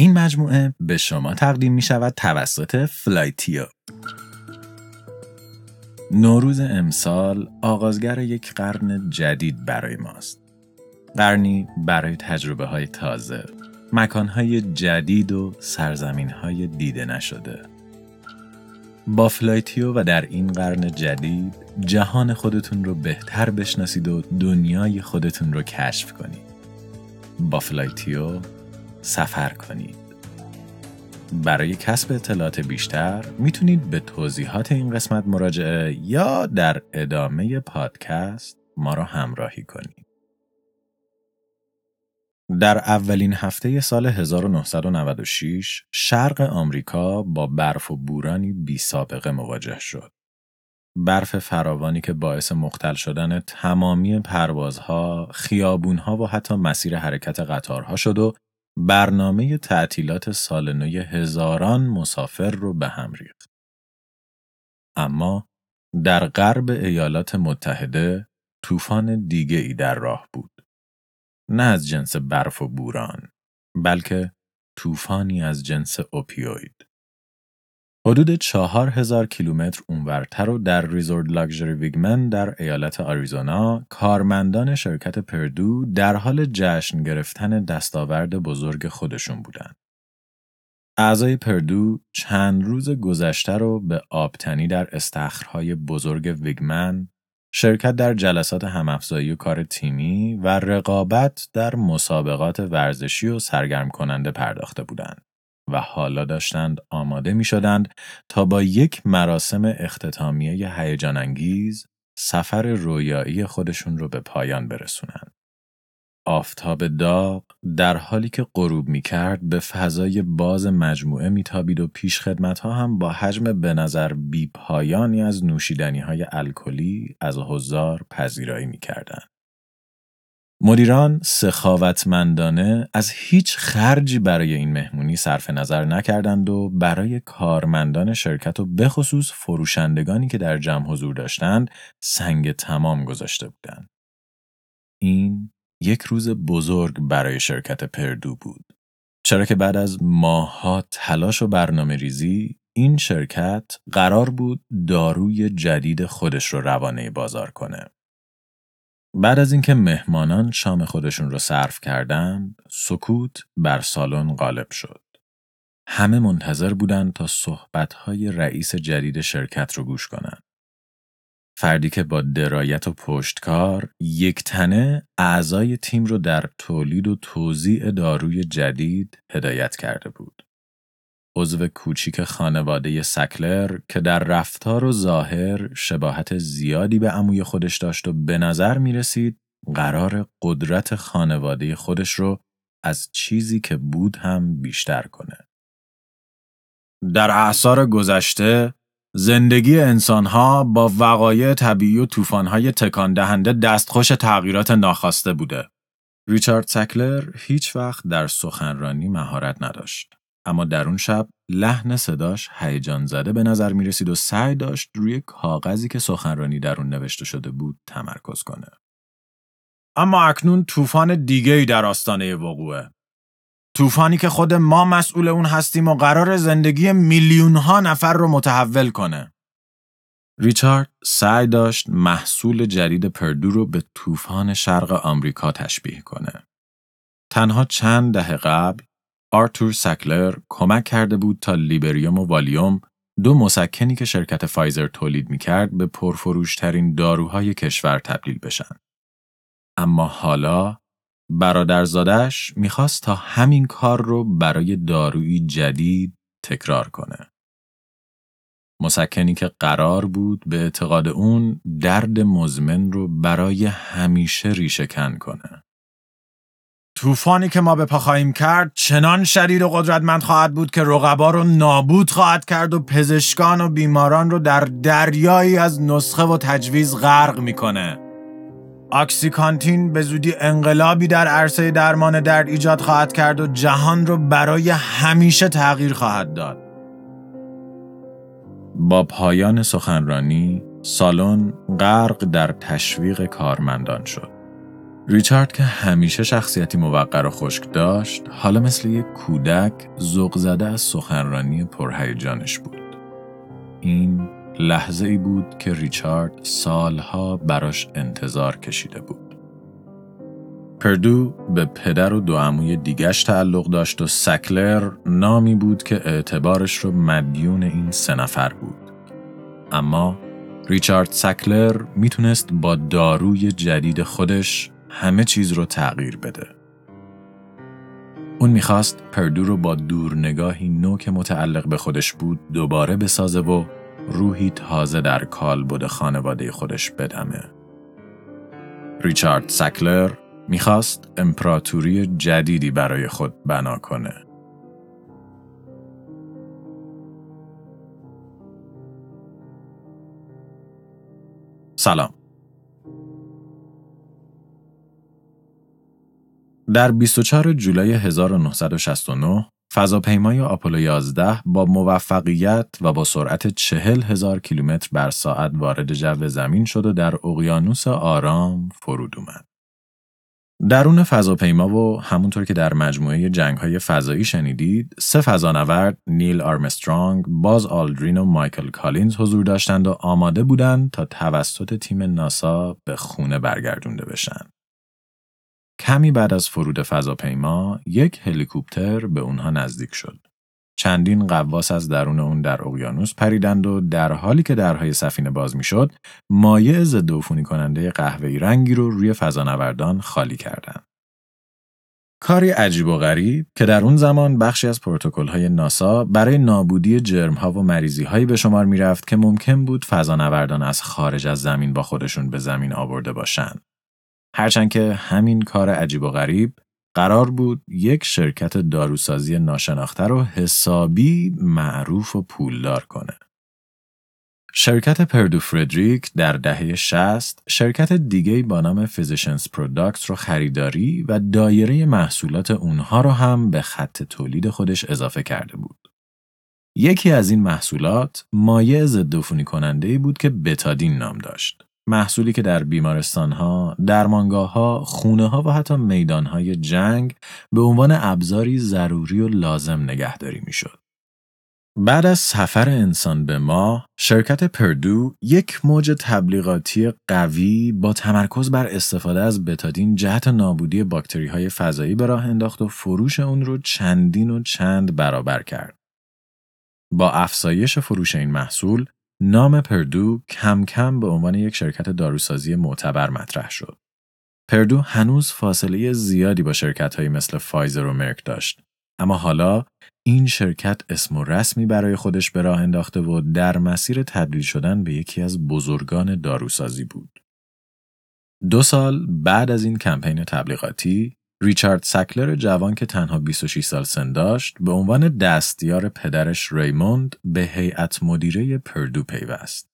این مجموعه به شما تقدیم می شود توسط فلایتیو. نوروز امسال آغازگر یک قرن جدید برای ماست. قرنی برای تجربه های تازه، مکان های جدید و سرزمین های دیده نشده. با فلایتیو و در این قرن جدید جهان خودتون رو بهتر بشناسید و دنیای خودتون رو کشف کنید. با فلایتیو سفر کنید. برای کسب اطلاعات بیشتر می‌تونید به توضیحات این قسمت مراجعه یا در ادامه پادکست ما را همراهی کنید. در اولین هفته سال 1996 شرق آمریکا با برف و بورانی بی سابقه مواجه شد. برف فراوانی که باعث مختل شدن تمامی پروازها، خیابونها و حتی مسیر حرکت قطارها شد و برنامه تعطیلات سال نو هزاران مسافر رو به هم ریخت. اما در غرب ایالات متحده طوفان دیگه ای در راه بود. نه از جنس برف و بوران، بلکه طوفانی از جنس اوپیوید. حدود چهار هزار کیلومتر اونورتر و در ریزورد لاکژری ویگمن در ایالت آریزونا کارمندان شرکت پردو در حال جشن گرفتن دستاورد بزرگ خودشون بودند. اعضای پردو چند روز گذشته رو به آبتنی در استخرهای بزرگ ویگمن، شرکت در جلسات همافزایی و کار تیمی و رقابت در مسابقات ورزشی و سرگرم کننده پرداخته بودند. و حالا داشتند آماده می شدند تا با یک مراسم اختتامیه هیجان انگیز سفر رویایی خودشون رو به پایان برسونند. آفتاب داغ در حالی که غروب می کرد به فضای باز مجموعه میتابید و پیش خدمت ها هم با حجم به نظر بی پایانی از نوشیدنی های الکلی از حضار پذیرایی می کردن. مدیران سخاوتمندانه از هیچ خرجی برای این مهمونی صرف نظر نکردند و برای کارمندان شرکت و بخصوص فروشندگانی که در جمع حضور داشتند سنگ تمام گذاشته بودند. این یک روز بزرگ برای شرکت پردو بود. چرا که بعد از ماهها تلاش و برنامه ریزی این شرکت قرار بود داروی جدید خودش رو روانه بازار کنه. بعد از اینکه مهمانان شام خودشون رو صرف کردند، سکوت بر سالن غالب شد. همه منتظر بودند تا صحبتهای رئیس جدید شرکت رو گوش کنند. فردی که با درایت و پشتکار یک تنه اعضای تیم رو در تولید و توزیع داروی جدید هدایت کرده بود. عضو کوچیک خانواده سکلر که در رفتار و ظاهر شباهت زیادی به عموی خودش داشت و به نظر می رسید قرار قدرت خانواده خودش رو از چیزی که بود هم بیشتر کنه. در اعثار گذشته زندگی انسانها با وقایع طبیعی و طوفان‌های تکان دهنده دستخوش تغییرات ناخواسته بوده. ریچارد سکلر هیچ وقت در سخنرانی مهارت نداشت. اما در اون شب لحن صداش هیجان زده به نظر می رسید و سعی داشت روی کاغذی که سخنرانی در اون نوشته شده بود تمرکز کنه. اما اکنون طوفان دیگه ای در آستانه وقوعه. طوفانی که خود ما مسئول اون هستیم و قرار زندگی میلیون ها نفر رو متحول کنه. ریچارد سعی داشت محصول جدید پردو رو به طوفان شرق آمریکا تشبیه کنه. تنها چند دهه قبل آرتور سکلر کمک کرده بود تا لیبریوم و والیوم دو مسکنی که شرکت فایزر تولید می کرد به پرفروشترین داروهای کشور تبدیل بشن. اما حالا برادرزادش می‌خواست تا همین کار رو برای دارویی جدید تکرار کنه. مسکنی که قرار بود به اعتقاد اون درد مزمن رو برای همیشه ریشهکن کنه. طوفانی که ما به پا خواهیم کرد چنان شدید و قدرتمند خواهد بود که رقبا رو نابود خواهد کرد و پزشکان و بیماران رو در دریایی از نسخه و تجویز غرق می‌کنه. آکسیکانتین به زودی انقلابی در عرصه درمان درد ایجاد خواهد کرد و جهان رو برای همیشه تغییر خواهد داد. با پایان سخنرانی سالن غرق در تشویق کارمندان شد. ریچارد که همیشه شخصیتی موقر و خشک داشت حالا مثل یک کودک ذوق زده از سخنرانی پرهیجانش بود. این لحظه ای بود که ریچارد سالها براش انتظار کشیده بود. پردو به پدر و دو عموی دیگش تعلق داشت و سکلر نامی بود که اعتبارش رو مدیون این سه نفر بود. اما ریچارد سکلر می‌تونست با داروی جدید خودش همه چیز رو تغییر بده. اون می‌خواست پردو رو با دورنگاهی نو که متعلق به خودش بود دوباره بسازه و روحی تازه در کالبد خانواده خودش بدمه. ریچارد سکلر می‌خواست امپراتوری جدیدی برای خود بنا کنه. سلام در 24 جولای 1969 فضاپیمای آپولو 11 با موفقیت و با سرعت 40 هزار کیلومتر بر ساعت وارد جو زمین شد و در اقیانوس آرام فرود اومد. درون فضاپیما و همونطور که در مجموعه جنگ های فضایی شنیدید، سه فضانورد نیل آرمسترانگ، باز آلدرین و مایکل کالینز حضور داشتند و آماده بودند تا توسط تیم ناسا به خونه برگردونده بشن. کمی بعد از فرود فضاپیما، یک هلیکوپتر به اونها نزدیک شد. چندین قواس از درون اون در اقیانوس پریدند و در حالی که درهای سفینه باز می‌شد، مایع ضد عفونی کننده قهوه‌ای رنگی رو روی فضانوردان خالی کردند. کاری عجیب و غریب که در اون زمان بخشی از های ناسا برای نابودی جرمها و مریضی‌هایی به شمار می‌رفت که ممکن بود فضانوردان از خارج از زمین با خودشون به زمین آورده باشند. هرچند که همین کار عجیب و غریب قرار بود یک شرکت داروسازی ناشناخته رو حسابی معروف و پولدار کنه. شرکت Purdue Frederick در دهه 60 شرکت دیگه با نام Physicians Products رو خریداری و دایره محصولات اونها رو هم به خط تولید خودش اضافه کرده بود. یکی از این محصولات مایع ضدعفونی کننده بود که بتادین نام داشت. محصولی که در بیمارستانها، درمانگاه ها، خونه ها و حتی میدان های جنگ به عنوان ابزاری ضروری و لازم نگهداری می‌شد. بعد از سفر انسان به ما، شرکت پردو یک موج تبلیغاتی قوی با تمرکز بر استفاده از بتادین جهت نابودی باکتری های فضایی به راه انداخت و فروش اون رو چندین و چند برابر کرد. با افزایش فروش این محصول، نام پردو کم کم به عنوان یک شرکت داروسازی معتبر مطرح شد. پردو هنوز فاصله زیادی با شرکت مثل فایزر و مرک داشت. اما حالا این شرکت اسم و رسمی برای خودش به راه انداخته و در مسیر تبدیل شدن به یکی از بزرگان داروسازی بود. دو سال بعد از این کمپین تبلیغاتی، ریچارد سکلر جوان که تنها 26 سال سن داشت به عنوان دستیار پدرش ریموند به هیئت مدیره پردو پیوست.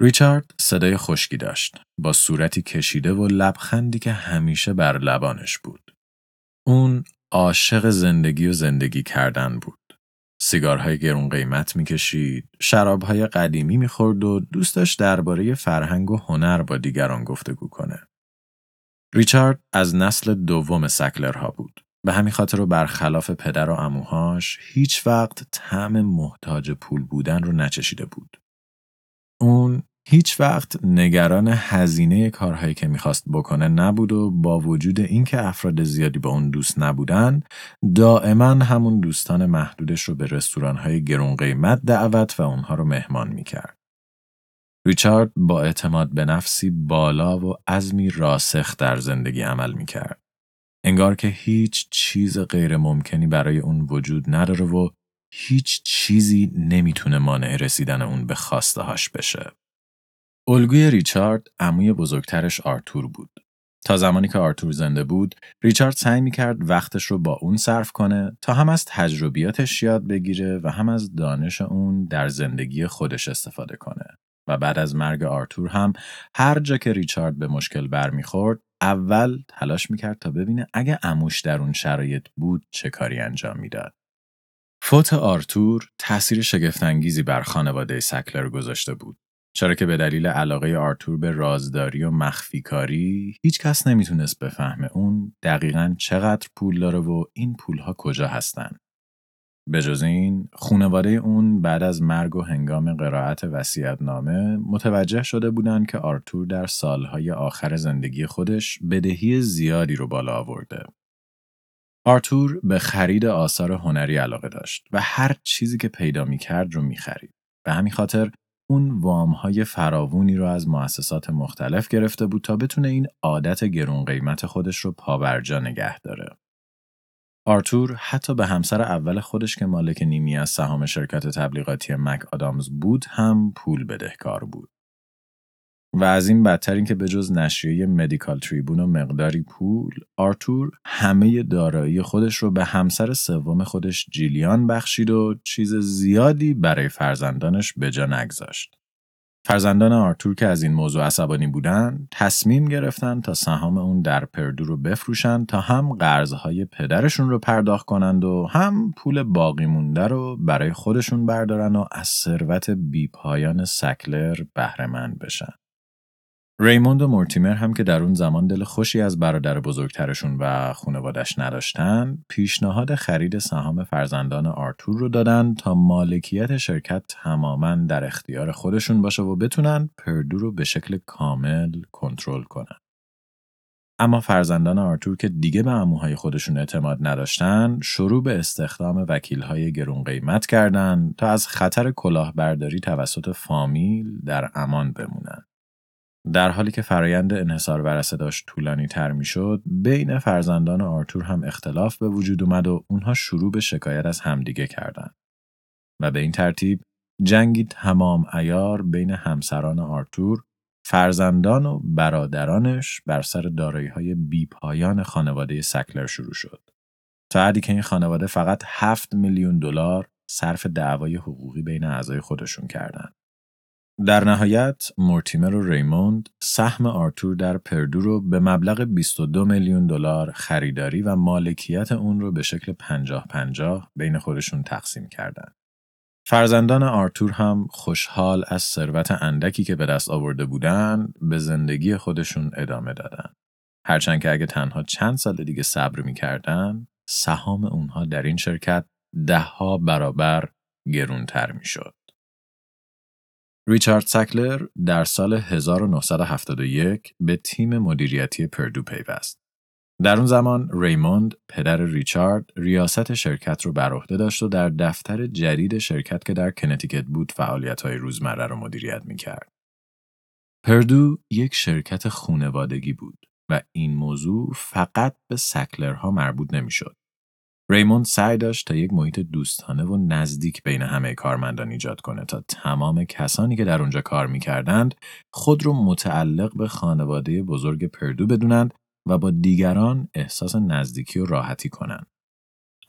ریچارد صدای خشکی داشت با صورتی کشیده و لبخندی که همیشه بر لبانش بود. اون عاشق زندگی و زندگی کردن بود. سیگارهای گرون قیمت می‌کشید، شرابهای قدیمی می‌خورد و دوست داشت درباره فرهنگ و هنر با دیگران گفتگو کنه. ریچارد از نسل دوم سکلرها بود. به همین خاطر و برخلاف پدر و اموهاش هیچ وقت طعم محتاج پول بودن رو نچشیده بود. اون هیچ وقت نگران هزینه کارهایی که می‌خواست بکنه نبود و با وجود اینکه افراد زیادی با اون دوست نبودن دائما همون دوستان محدودش رو به رستورانهای گرون قیمت دعوت و اونها رو مهمان می‌کرد. ریچارد با اعتماد به نفسی بالا و عزمی راسخ در زندگی عمل می کرد. انگار که هیچ چیز غیر ممکنی برای اون وجود نداره و هیچ چیزی نمی‌تونه مانع رسیدن اون به خواسته هاش بشه. الگوی ریچارد عموی بزرگترش آرتور بود. تا زمانی که آرتور زنده بود، ریچارد سعی می کرد وقتش رو با اون صرف کنه تا هم از تجربیاتش یاد بگیره و هم از دانش اون در زندگی خودش استفاده کنه. و بعد از مرگ آرتور هم هر جا که ریچارد به مشکل برمیخورد اول تلاش می‌کرد تا ببینه اگه اموش در اون شرایط بود چه کاری انجام می‌داد. فوت آرتور تأثیر شگفتانگیزی بر خانواده سکلر گذاشته بود. چرا که به دلیل علاقه آرتور به رازداری و مخفیکاری هیچ کس نمی‌تونست بفهمه اون دقیقا چقدر پول داره و این پولها کجا هستن. به جز این خونواده اون بعد از مرگ و هنگام قرائت نامه متوجه شده بودند که آرتور در سالهای آخر زندگی خودش بدهی زیادی رو بالا آورده. آرتور به خرید آثار هنری علاقه داشت و هر چیزی که پیدا می کرد رو می خرید. به همین خاطر اون وامهای فراوونی رو از مؤسسات مختلف گرفته بود تا بتونه این عادت گرون قیمت خودش رو پابرجا نگه داره. آرتور حتی به همسر اول خودش که مالک نیمی از سهام شرکت تبلیغاتی McAdams بود هم پول بدهکار بود. و از این بدتر این که به جز نشریه Medical Tribune و مقداری پول، آرتور همه دارایی خودش رو به همسر سوم خودش جیلیان بخشید و چیز زیادی برای فرزندانش به جا نگذاشت. فرزندان آرتور که از این موضوع عصبانی بودن تصمیم گرفتن تا سهام اون در پردو رو بفروشن تا هم قرضهای پدرشون رو پرداخت کنند و هم پول باقی مونده رو برای خودشون بردارن و از ثروت بیپایان سکلر بهرهمند بشن. ریموند و مورتیمر هم که در اون زمان دل خوشی از برادر بزرگترشون و خانوادش نداشتن پیشنهاد خرید سهام فرزندان آرتور رو دادن تا مالکیت شرکت تماما در اختیار خودشون باشه و بتونن پردو رو به شکل کامل کنترل کنن. اما فرزندان آرتور که دیگه به اموهای خودشون اعتماد نداشتن شروع به استخدام وکیلهای گرون قیمت کردند تا از خطر کلاهبرداری توسط فامیل در امان بمونن. در حالی که فرایند انحصار ورثه داشت طولانی تر می شد، بین فرزندان آرتور هم اختلاف به وجود اومد و اونها شروع به شکایت از همدیگه کردند. و به این ترتیب جنگی تمام ایار بین همسران آرتور، فرزندان و برادرانش بر سر دارایی های بیپایان خانواده سکلر شروع شد. تا حدی که این خانواده فقط 7 میلیون دلار صرف دعوای حقوقی بین اعضای خودشون کردند. در نهایت مورتیمر و ریموند سهم آرتور در پردو رو به مبلغ 22 میلیون دلار خریداری و مالکیت اون رو به شکل 50 50 بین خودشون تقسیم کردند. فرزندان آرتور هم خوشحال از ثروت اندکی که به دست آورده بودند به زندگی خودشون ادامه دادن. هرچند که اگه تنها چند سال دیگه صبر می‌کردن سهام اونها در این شرکت دهها برابر گرونتر می‌شد. ریچارد سکلر در سال 1971 به تیم مدیریتی پردو پیوست. در اون زمان ریموند پدر ریچارد ریاست شرکت رو بر عهده داشت و در دفتر جدید شرکت که در کنتیکت بود فعالیت‌های روزمره رو مدیریت می‌کرد. پردو یک شرکت خونوادگی بود و این موضوع فقط به سکلرها مربوط نمی‌شد. ریموند سعی داشت تا یک محیط دوستانه و نزدیک بین همه کارمندان ایجاد کنه تا تمام کسانی که در اونجا کار می‌کردند خود رو متعلق به خانواده بزرگ پردو بدونند و با دیگران احساس نزدیکی و راحتی کنند.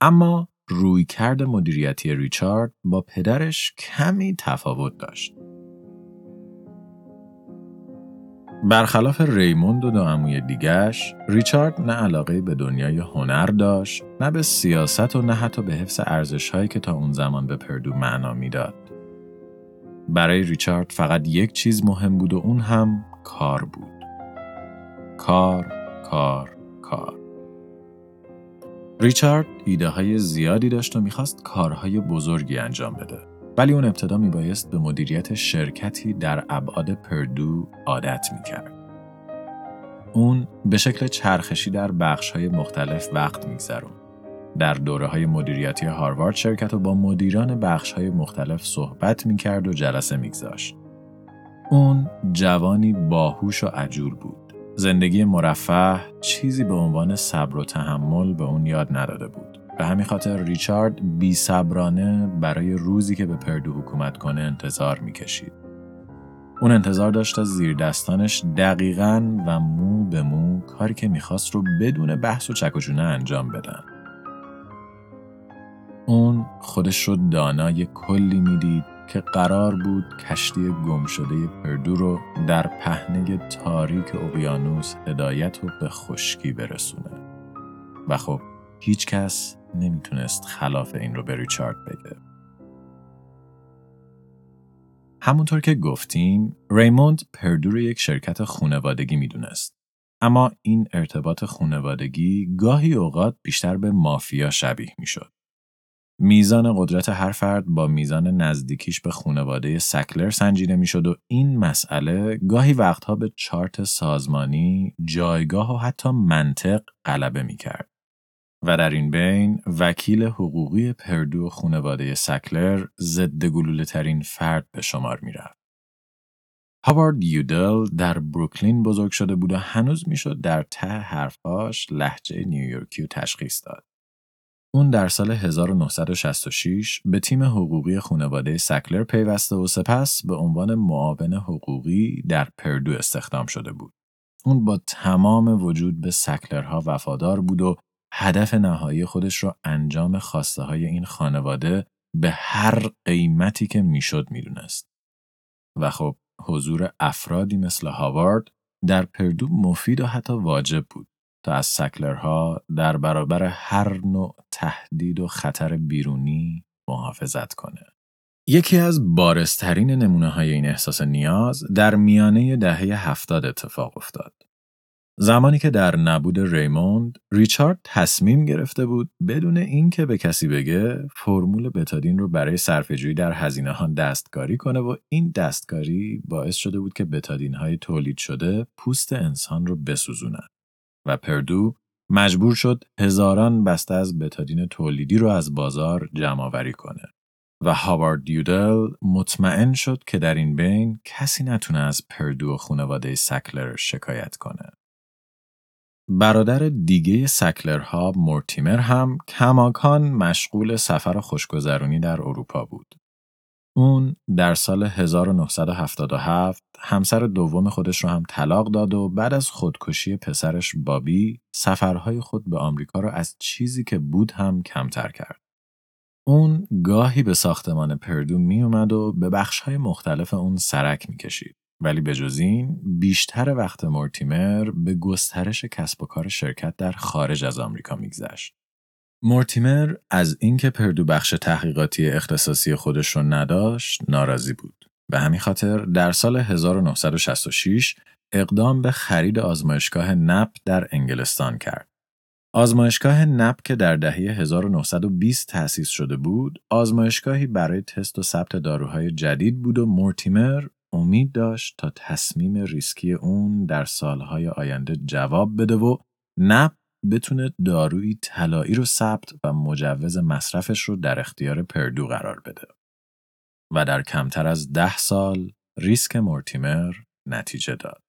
اما رویکرد مدیریتی ریچارد با پدرش کمی تفاوت داشت. برخلاف ریموند و دو عموی دیگش، ریچارد نه علاقه به دنیای هنر داشت، نه به سیاست و نه حتی به حفظ ارزشهایی که تا اون زمان به پردو معنا می‌داد. برای ریچارد فقط یک چیز مهم بود و اون هم کار بود. کار، کار، کار. ریچارد ایده های زیادی داشت و می‌خواست کارهای بزرگی انجام بده. ولی اون ابتدا میبایست به مدیریت شرکتی در ابعاد پردو عادت می‌کرد. اون به شکل چرخشی در بخش های مختلف وقت میگذرون. در دوره های مدیریتی هاروارد شرکت و با مدیران بخش های مختلف صحبت می‌کرد و جلسه میگذاشت. اون جوانی باهوش و عجول بود. زندگی مرفه چیزی به عنوان صبر و تحمل به اون یاد نداده بود. به همین خاطر ریچارد بی صبرانه برای روزی که به پردو حکومت کنه انتظار می‌کشید. اون انتظار داشت از زیر دستانش دقیقا و مو به مو کاری که می‌خواست رو بدون بحث و چکوچونه انجام بدن. اون خودش رو دانای کلی می‌دید که قرار بود کشتی گم شده پردو رو در پهنه تاریک اقیانوس هدایت و به خشکی برسونه. و خب هیچ کس نمی‌تونست خلاف این رو به ریچارد بگه. همونطور که گفتیم ریموند پردو رو یک شرکت خونوادگی می‌دونست. اما این ارتباط خونوادگی گاهی اوقات بیشتر به مافیا شبیه می‌شد. میزان قدرت هر فرد با میزان نزدیکیش به خونواده سکلر سنجیده می‌شد و این مسئله گاهی وقتها به چارت سازمانی، جایگاه و حتی منطق غلبه می‌کرد. و در این بین وکیل حقوقی پردو و خونواده سکلر ضد گلوله ترین فرد به شمار می‌رفت. هاوارد یودل در بروکلین بزرگ شده بود و هنوز می‌شد در ته حرفاش لحجه نیویورکی رو تشخیص داد. اون در سال 1966 به تیم حقوقی خانواده سکلر پیوسته و سپس به عنوان معاون حقوقی در پردو استخدام شده بود. اون با تمام وجود به سکلرها وفادار بود و هدف نهایی خودش رو انجام خواسته های این خانواده به هر قیمتی که می‌شد می‌دونست. و خب حضور افرادی مثل هاوارد در پردو مفید و حتی واجب بود تا از سکلرها در برابر هر نوع تهدید و خطر بیرونی محافظت کنه. یکی از بارسترین نمونه های این احساس نیاز در میانه دهه هفتاد اتفاق افتاد. زمانی که در نبود ریموند، ریچارد تصمیم گرفته بود بدون اینکه به کسی بگه فرمول بتادین رو برای صرفه‌جویی در هزینه ها دستکاری کنه و این دستکاری باعث شده بود که بتادین های تولید شده پوست انسان رو بسوزونن و پردو مجبور شد هزاران بسته از بتادین تولیدی رو از بازار جمع کنه. و هاوارد دیودل مطمئن شد که در این بین کسی نتونه از پردو و خانواده سکلر شکایت کنه. برادر دیگه سکلرها مورتیمر هم کماکان مشغول سفر خوشگذرونی در اروپا بود. اون در سال 1977 همسر دوم خودش رو هم طلاق داد و بعد از خودکشی پسرش بابی سفرهای خود به آمریکا رو از چیزی که بود هم کمتر کرد. اون گاهی به ساختمان پردو می اومد و به بخشهای مختلف اون سرک می کشید. ولی به جز این بیشتر وقت مورتیمر به گسترش کسب و کار شرکت در خارج از آمریکا میگذشت. مورتیمر از اینکه پردو بخش تحقیقاتی اختصاصی خودش رو نداشت ناراضی بود. به همین خاطر در سال 1966 اقدام به خرید آزمایشگاه نپ در انگلستان کرد. آزمایشگاه نپ که در دهه 1920 تأسیس شده بود، آزمایشگاهی برای تست و ثبت داروهای جدید بود و مورتیمر امید داشت تا تصمیم ریسکی اون در سالهای آینده جواب بده و نپ بتونه دارویی طلایی رو ثبت و مجوز مصرفش رو در اختیار پردو قرار بده. و در کمتر از ده سال ریسک مورتیمر نتیجه داد.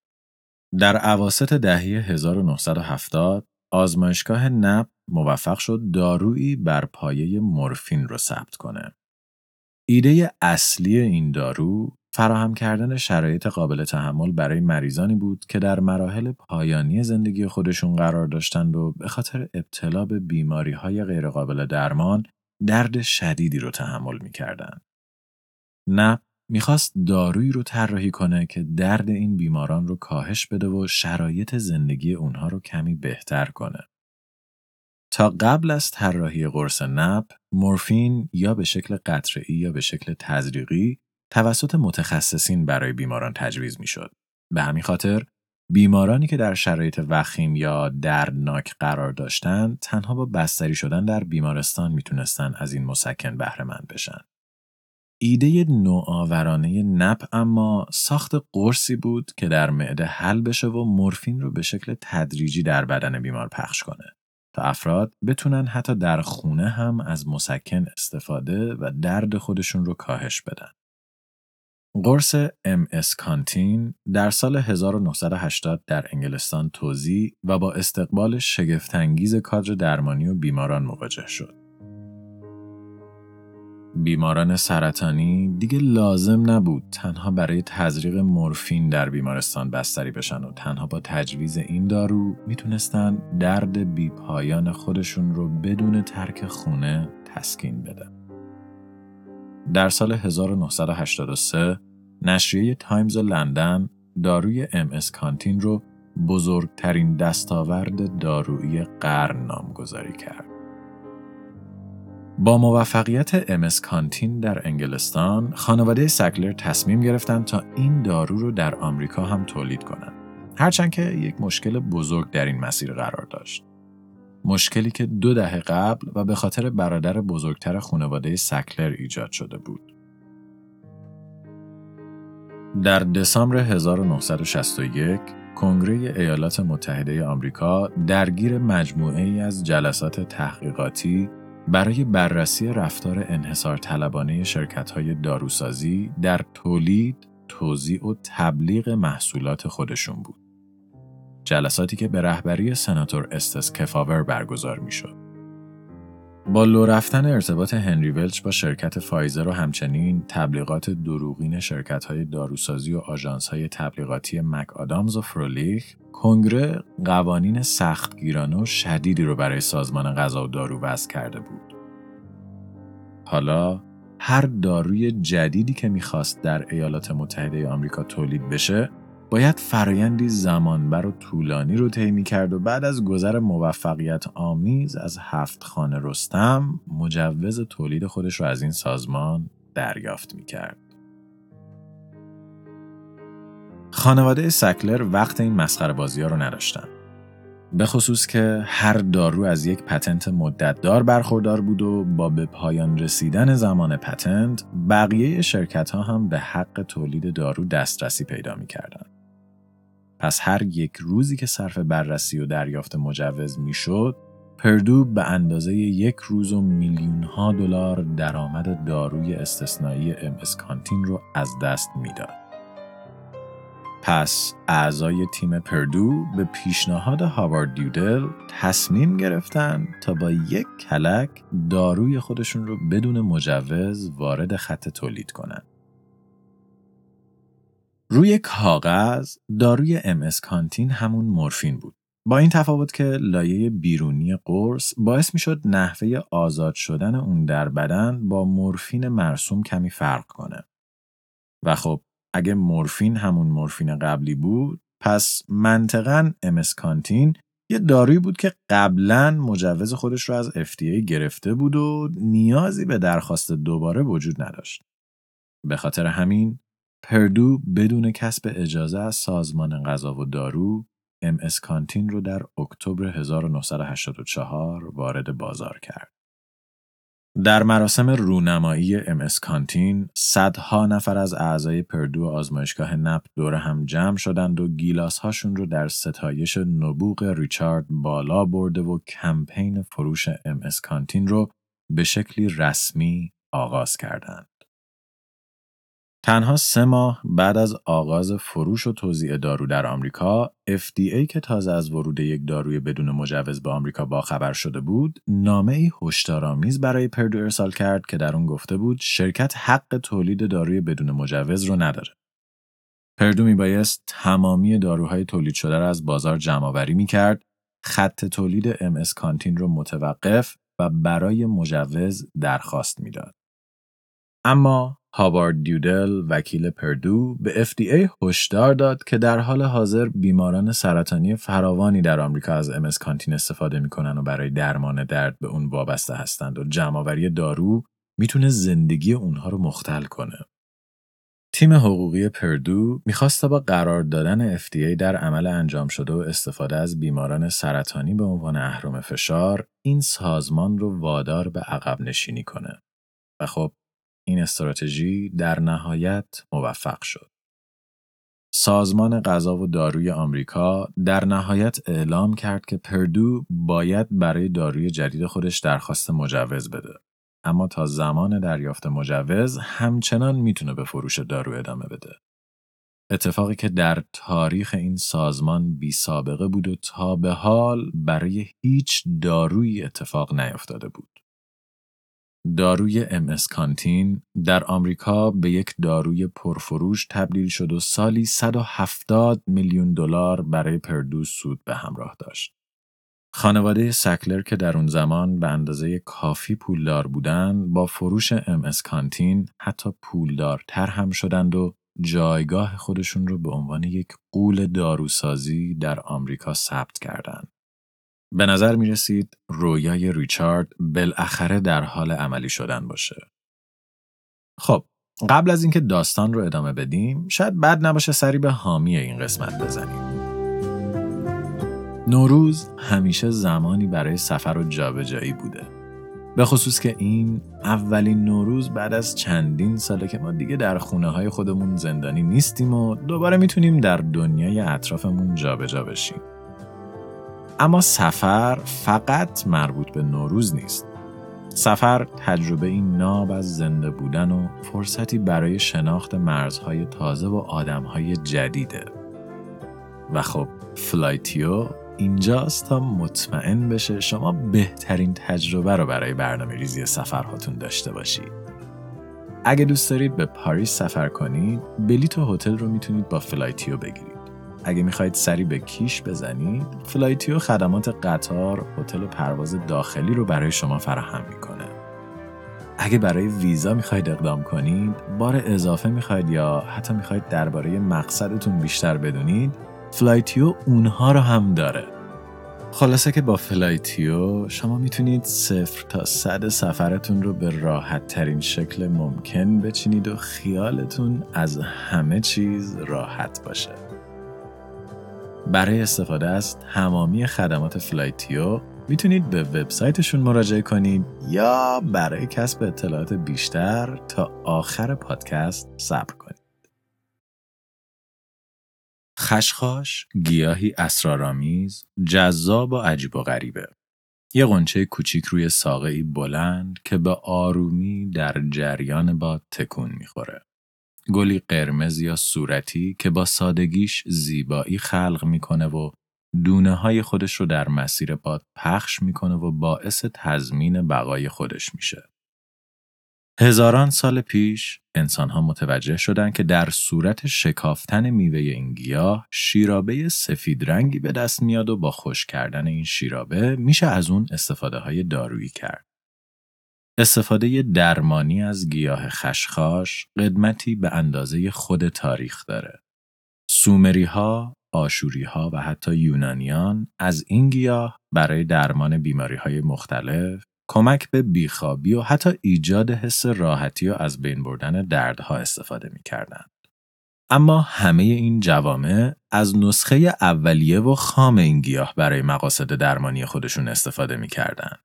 در عواست دهه 1970 آزمایشگاه نپ موفق شد دارویی بر پایه مورفین رو ثبت کنه. ایده اصلی این دارو فراهم کردن شرایط قابل تحمل برای مریضانی بود که در مراحل پایانی زندگی خودشون قرار داشتند و به خاطر ابتلا به بیماری های غیرقابل درمان درد شدیدی رو تحمل می‌کردند. نه می‌خواست دارویی رو طراحی کنه که درد این بیماران رو کاهش بده و شرایط زندگی اونها رو کمی بهتر کنه. تا قبل از طراحی قرص نپ، مورفین یا به شکل قطره‌ای یا به شکل تزریقی توسط متخصصین برای بیماران تجویز می‌شد. به همین خاطر بیمارانی که در شرایط وخیم یا دردناک قرار داشتند تنها با بستری شدن در بیمارستان می‌تونستن از این مسکن بهره مند بشن. ایده نوآورانه نپ اما ساخت قرصی بود که در معده حل بشه و مورفین رو به شکل تدریجی در بدن بیمار پخش کنه تا افراد بتونن حتی در خونه هم از مسکن استفاده و درد خودشون رو کاهش بدن. قرص ام اس کانتین در سال 1980 در انگلستان توزیع و با استقبال شگفتانگیز کادر درمانی و بیماران مواجه شد. بیماران سرطانی دیگه لازم نبود تنها برای تزریق مورفین در بیمارستان بستری بشن و تنها با تجویز این دارو می‌تونستن درد بیپایان خودشون رو بدون ترک خونه تسکین بدن. در سال 1983 نشریه تایمز لندن داروی MS Contin رو بزرگترین دستاورد دارویی قرن نامگذاری کرد. با موفقیت امس کانتین در انگلستان، خانواده سکلر تصمیم گرفتند تا این دارو رو در آمریکا هم تولید کنند. هرچند که یک مشکل بزرگ در این مسیر قرار داشت. مشکلی که دو دهه قبل و به خاطر برادر بزرگتر خانواده سکلر ایجاد شده بود. در دسامبر 1961 کنگره ایالات متحده آمریکا درگیر مجموعه ای از جلسات تحقیقاتی برای بررسی رفتار انحصار طلبانه شرکت های داروسازی در تولید، توزیع و تبلیغ محصولات خودشون بود. جلساتی که به رهبری سناتور استس کفاور برگزار می شد. با لو رفتن ارتباط هنری ولچ با شرکت فایزر و همچنین تبلیغات دروغین شرکت های داروسازی و آژانس های تبلیغاتی مک آدامز و فرولیخ کنگره قوانین سختگیرانه و شدیدی رو برای سازمان غذا و دارو وضع کرده بود. حالا هر داروی جدیدی که می‌خواست در ایالات متحده آمریکا تولید بشه باید فرایندی زمانبر و طولانی رو طی کرد و بعد از گذر موفقیت آمیز از هفت خانه رستم مجوز تولید خودش رو از این سازمان دریافت می کرد. خانواده سکلر وقت این مسخره بازی ها رو نداشتن. به خصوص که هر دارو از یک پتنت مدتدار برخوردار بود و با به پایان رسیدن زمان پتنت بقیه شرکت ها هم به حق تولید دارو دسترسی پیدا می کردن. پس هر یک روزی که صرف بررسی و دریافت مجوز می‌شد پردو به اندازه یک روز و میلیون ها دلار درآمد داروی استثنایی ام کانتین رو از دست می‌داد. پس اعضای تیم پردو به پیشنهاد هاوارد دیودل تصمیم گرفتن تا با یک کلک داروی خودشون رو بدون مجوز وارد خط تولید کنند. روی کاغذ داروی ام کانتین همون مورفین بود. با این تفاوت که لایه بیرونی قرص باعث می شد نحوه آزاد شدن اون در بدن با مورفین مرسوم کمی فرق کنه. و خب اگه مورفین همون مورفین قبلی بود پس منطقا کانتین یه دارویی بود که قبلا مجوز خودش رو از FDA گرفته بود و نیازی به درخواست دوباره وجود نداشت. به خاطر همین پردو بدون کسب اجازه از سازمان غذا و دارو ام کانتین رو در اکتبر 1984 وارد بازار کرد. در مراسم رونمایی ام کانتین صدها نفر از اعضای پردو آزمایشگاه نپ دور هم جمع شدند و گیلاس هاشون رو در ستایش نبوغ ریچارد بالا برده و کمپین فروش ام کانتین رو به شکلی رسمی آغاز کردند. تنها سه ماه بعد از آغاز فروش و توزیع دارو در آمریکا، FDA که تازه از ورود یک داروی بدون مجوز به آمریکا باخبر شده بود، نامه ای هشدارآمیز برای پردو ارسال کرد که در اون گفته بود شرکت حق تولید داروی بدون مجوز رو نداره. پردو میبایست تمامی داروهای تولید شده را از بازار جمعآوری می‌کرد، خط تولید ام کانتین رو متوقف و برای مجوز درخواست می‌داد. اما هاوارد دیودل وکیل پردو به FDA هشدار داد که در حال حاضر بیماران سرطانی فراوانی در آمریکا از MS کانتین استفاده می‌کنن و برای درمان درد به اون وابسته هستند و جمعآوری دارو می‌تونه زندگی اونها رو مختل کنه. تیم حقوقی پردو می‌خواست با قرار دادن FDA در عمل انجام شده و استفاده از بیماران سرطانی به عنوان اهرم فشار این سازمان رو وادار به عقب نشینی کنه. و خب این استراتژی در نهایت موفق شد. سازمان غذا و داروی آمریکا در نهایت اعلام کرد که پردو باید برای داروی جدید خودش درخواست مجوز بده. اما تا زمان دریافت مجوز همچنان می‌تونه به فروش دارو ادامه بده. اتفاقی که در تاریخ این سازمان بی سابقه بود و تا به حال برای هیچ دارویی اتفاق نیفتاده بود. داروی ام کانتین در آمریکا به یک داروی پرفروش تبدیل شد و سالی 170 میلیون دلار برای پردو سود به همراه داشت. خانواده سکلر که در اون زمان به اندازه کافی پولدار بودند با فروش ام کانتین حتی پولدارتر هم شدند و جایگاه خودشون رو به عنوان یک قول داروسازی در آمریکا ثبت کردند. به نظر می رسید رویای ریچارد بالاخره در حال عملی شدن باشه. خب قبل از اینکه داستان رو ادامه بدیم شاید بد نباشه سری به حامی این قسمت بزنیم. نوروز همیشه زمانی برای سفر و جابجایی بوده. به خصوص که این اولین نوروز بعد از چندین ساله که ما دیگه در خونه های خودمون زندانی نیستیم و دوباره می‌تونیم در دنیای اطرافمون جابجا بشیم. اما سفر فقط مربوط به نوروز نیست. سفر تجربه ای ناب از زنده بودن و فرصتی برای شناخت مرزهای تازه و آدمهای جدیده. و خب Flightio اینجاست تا مطمئن بشه شما بهترین تجربه رو برای برنامه ریزی سفرهاتون داشته باشید. اگه دوست دارید به پاریس سفر کنید، بلیت و هتل رو می‌تونید با Flightio بگیرید. اگه می‌خواید سری به کیش بزنید، Flightio خدمات قطار، هتل و پرواز داخلی رو برای شما فراهم می‌کنه. اگه برای ویزا می‌خواید اقدام کنید، بار اضافه می‌خواید یا حتی می‌خواید درباره مقصدتون بیشتر بدونید، Flightio اونها رو هم داره. خلاصه که با Flightio شما می‌تونید صفر تا صد سفرتون رو به راحت ترین شکل ممکن بچینید و خیالتون از همه چیز راحت باشه. برای استفاده از تمامی خدمات Flightio می‌تونید به وبسایتشون مراجعه کنید یا برای کسب اطلاعات بیشتر تا آخر پادکست صبر کنید. خشخاش گیاهی اسرارآمیز، جذاب و عجیب و غریبه. یه غنچه کوچیک روی ساقه بلند که به آرومی در جریان باد تکون می‌خوره. گلی قرمز یا صورتی که با سادگیش زیبایی خلق می‌کنه و دونه های خودش رو در مسیر باد پخش می‌کنه و باعث تضمین بقای خودش میشه. هزاران سال پیش انسانها متوجه شدند که در صورت شکافتن میوه این گیاه شیرابه سفید رنگی به دست میاد و با خوش کردن این شیرابه میشه از اون استفاده های دارویی کرد. استفاده درمانی از گیاه خشخاش قدمتی به اندازه خود تاریخ داره. سومری ها، آشوری ها و حتی یونانیان از این گیاه برای درمان بیماری های مختلف کمک به بیخوابی و حتی ایجاد حس راحتی و از بین بردن دردها استفاده می کردن. اما همه این جوامع از نسخه اولیه و خام این گیاه برای مقاصد درمانی خودشون استفاده می کردن.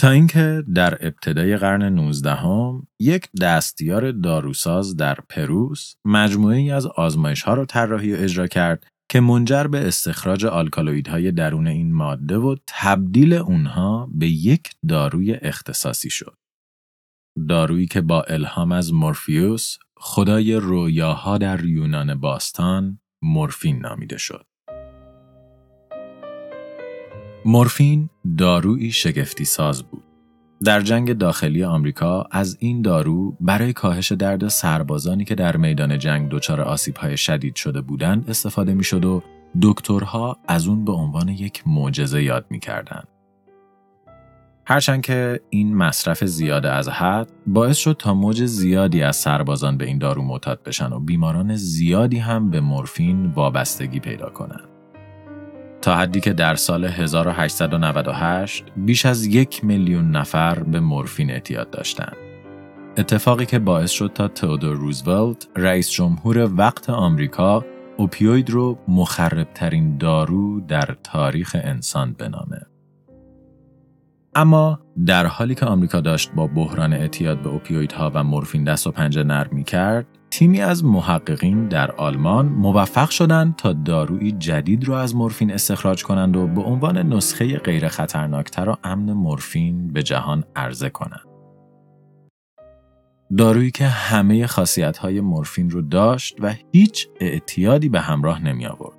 تا اینکه در ابتدای قرن 19 هم، یک دستیار داروساز در پروس مجموعی از آزمایش ها را طراحی و اجرا کرد که منجر به استخراج آلکالویدهای درون این ماده و تبدیل اونها به یک داروی اختصاصی شد. دارویی که با الهام از مورفیوس، خدای رویاها در یونان باستان، مورفین نامیده شد. مورفین دارویی شگفتی ساز بود. در جنگ داخلی آمریکا از این دارو برای کاهش درد سربازانی که در میدان جنگ دچار آسیب‌های شدید شده بودند استفاده می‌شد و دکترها از اون به عنوان یک معجزه یاد می‌کردند. هرچند که این مصرف زیاد از حد باعث شد تا موج زیادی از سربازان به این دارو معتاد بشن و بیماران زیادی هم به مورفین وابستگی پیدا کنند. تا حدی که در سال 1898 بیش از یک میلیون نفر به مورفین اعتیاد داشتند. اتفاقی که باعث شد تا تئودور روزولت رئیس جمهور وقت آمریکا اوپیوید رو مخربترین دارو در تاریخ انسان بنامه. اما در حالی که آمریکا داشت با بحران اعتیاد به اوپیویدها و مورفین دست و پنجه نرم می کرد، تیمی از محققین در آلمان موفق شدند تا دارویی جدید را از مورفین استخراج کنند و به عنوان نسخه غیر خطرناکتر و امن مورفین به جهان عرضه کنند. دارویی که همه های مورفین رو داشت و هیچ اعتیادی به همراه نمی آورد.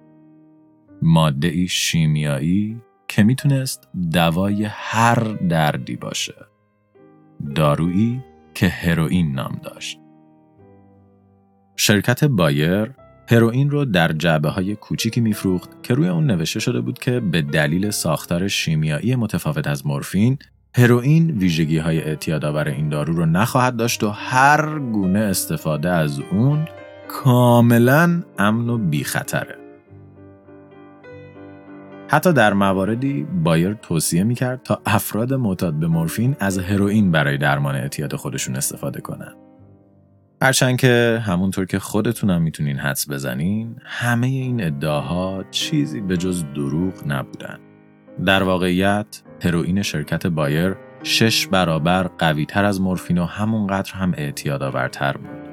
ماده شیمیایی که می‌تونست دوای هر دردی باشه. دارویی که هروئین نام داشت. شرکت بایر هروئین رو در جعبه های کوچیکی میفروخت که روی اون نوشته شده بود که به دلیل ساختار شیمیایی متفاوت از مورفین هروئین ویژگی های اعتیادآور این دارو رو نخواهد داشت و هر گونه استفاده از اون کاملا امن و بی خطره. حتی در مواردی بایر توصیه می‌کرد تا افراد معتاد به مورفین از هروئین برای درمان اعتیاد خودشون استفاده کنند. هرچند که همونطور که خودتونم می‌تونین حدس بزنین همه این ادعاها چیزی به جز دروغ نبودن. در واقعیت هروئین شرکت بایر شش برابر قوی تر از مورفین و همونقدر هم اعتیاد آورتر بود.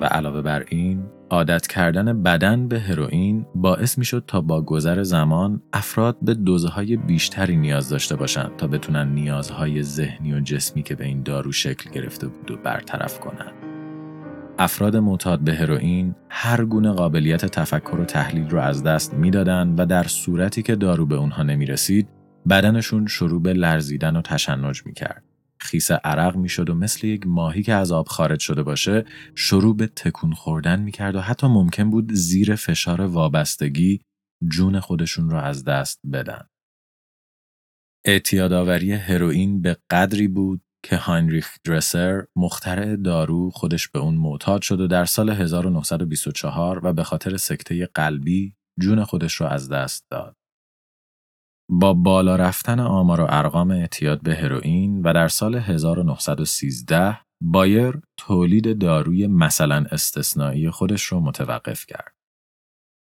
و علاوه بر این عادت کردن بدن به هروئین باعث می شد تا با گذر زمان افراد به دوزهای بیشتری نیاز داشته باشند تا بتونن نیازهای ذهنی و جسمی که به این دارو شکل گرفته بود و برطرف کنند. افراد معتاد به هروئین هر گونه قابلیت تفکر و تحلیل رو از دست می‌دادند و در صورتی که دارو به اونها نمی رسید بدنشون شروع به لرزیدن و تشنج می کرد. خیس عرق می‌شد و مثل یک ماهی که از آب خارج شده باشه شروع به تکون خوردن می‌کرد و حتی ممکن بود زیر فشار وابستگی جون خودشون را از دست بدن. اعتیادآوری هروئین به قدری بود که هاینریخ درسر مخترع دارو خودش به اون معتاد شد و در سال 1924 و به خاطر سکته قلبی جون خودش را از دست داد. با بالا رفتن آمار و ارقام اعتیاد به هروئین و در سال 1913 بایر تولید داروی مثلا استثنایی خودش رو متوقف کرد.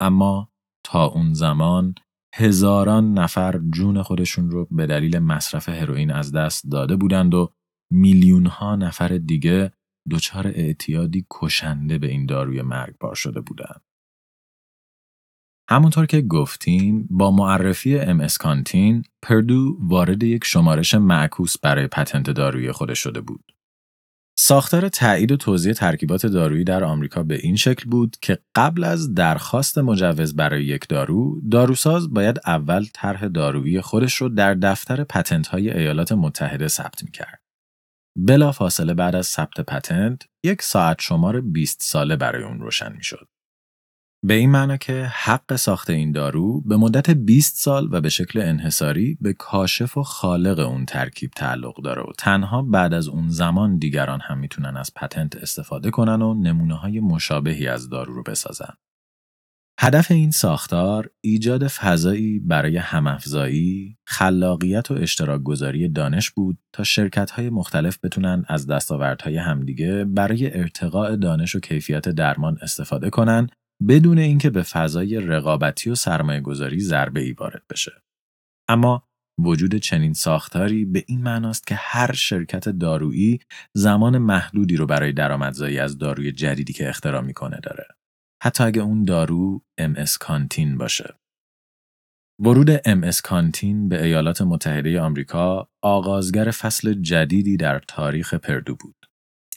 اما تا اون زمان هزاران نفر جون خودشون رو به دلیل مصرف هروئین از دست داده بودند و میلیون ها نفر دیگه دچار اعتیادی کشنده به این داروی مرگبار شده بودند. همونطور که گفتیم با معرفی ام اسکانتین پردو وارد یک شمارش معکوس برای پتنت دارویی خودش شده بود. ساختار تایید و توزیع ترکیبات دارویی در آمریکا به این شکل بود که قبل از درخواست مجوز برای یک دارو، داروساز باید اول طرح دارویی خودش رو در دفتر پتنت های ایالات متحده ثبت می کرد. بلا فاصله بعد از ثبت پتنت، یک ساعت شمار 20 ساله برای اون روشن می شد. به این معنا که حق ساخت این دارو به مدت 20 سال و به شکل انحصاری به کاشف و خالق اون ترکیب تعلق داره و تنها بعد از اون زمان دیگران هم می‌تونن از پتنت استفاده کنن و نمونه های مشابهی از دارو رو بسازن. هدف این ساختار ایجاد فضایی برای همافزایی، خلاقیت و اشتراک گذاری دانش بود تا شرکت های مختلف بتونن از دستاوردهای همدیگه برای ارتقاء دانش و کیفیت درمان استفاده کنن بدون اینکه به فضای رقابتی و سرمایه گذاری ضربه ای وارد بشه. اما وجود چنین ساختاری به این معناست که هر شرکت دارویی زمان محدودی رو برای درآمدزایی از داروی جدیدی که اختراع می‌کنه داره. حتی اگه اون دارو MS کانتین باشه. ورود MS کانتین به ایالات متحده آمریکا آغازگر فصل جدیدی در تاریخ پردو بود.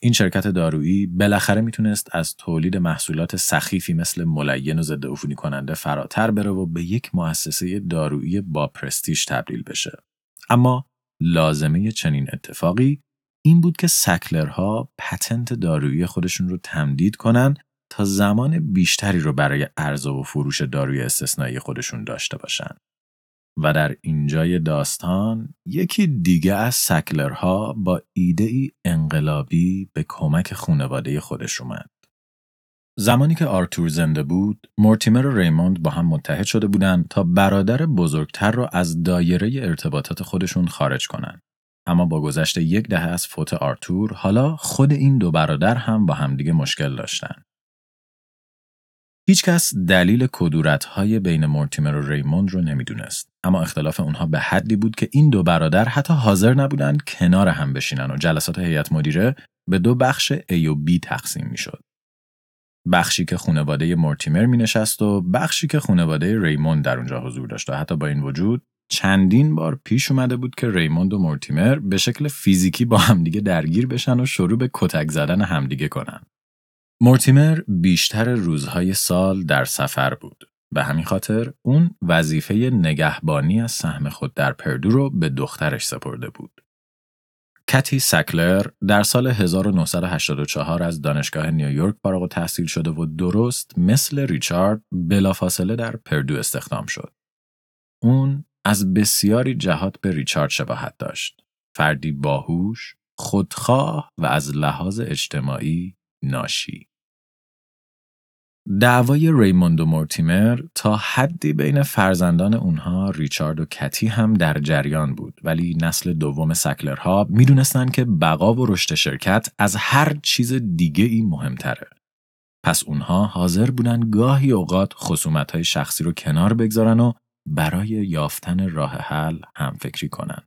این شرکت دارویی بالاخره می‌تونست از تولید محصولات سخیفی مثل ملین و ضد عفونی کننده فراتر بره و به یک مؤسسه دارویی با پرستیژ تبدیل بشه. اما لازمه چنین اتفاقی این بود که سکلرها پتنت دارویی خودشون رو تمدید کنن تا زمان بیشتری رو برای عرضه و فروش داروی استثنایی خودشون داشته باشن. و در اینجای داستان یکی دیگه از سکلرها با ایده ای انقلابی به کمک خانواده خودش اومد. زمانی که آرتور زنده بود، مورتیمر و ریموند با هم متحد شده بودند تا برادر بزرگتر را از دایره ارتباطات خودشون خارج کنند. اما با گذشت یک دهه از فوت آرتور، حالا خود این دو برادر هم با همدیگه مشکل داشتن. هیچکس دلیل های بین مورتیمر و ریموند رو نمی‌دونست اما اختلاف اونها به حدی بود که این دو برادر حتی حاضر نبودند کنار هم بشینن و جلسات هیئت مدیره به دو بخش A و B تقسیم می‌شد. بخشی که خانواده مورتیمر می نشست و بخشی که خانواده ریموند در اونجا حضور داشت و حتی با این وجود چندین بار پیش اومده بود که ریموند و مورتیمر به شکل فیزیکی با همدیگه درگیر بشن و شروع به کتک زدن همدیگه کنن. مورتیمر بیشتر روزهای سال در سفر بود. به همین خاطر اون وظیفه نگهبانی از سهم خود در پردو رو به دخترش سپرده بود. کتی سکلر در سال 1984 از دانشگاه نیویورک فارغ تحصیل شده و درست مثل ریچارد بلافاصله در پردو استخدام شد. اون از بسیاری جهات به ریچارد شباهت داشت. فردی باهوش، خودخواه و از لحاظ اجتماعی ناشی دعوای ریموند و مورتیمر تا حدی بین فرزندان اونها ریچارد و کتی هم در جریان بود ولی نسل دوم سکلرها می‌دونستند که بقا و رشد شرکت از هر چیز دیگه ای مهمتره. پس اونها حاضر بودن گاهی اوقات خصومت شخصی رو کنار بگذارن و برای یافتن راه حل هم فکری کنن.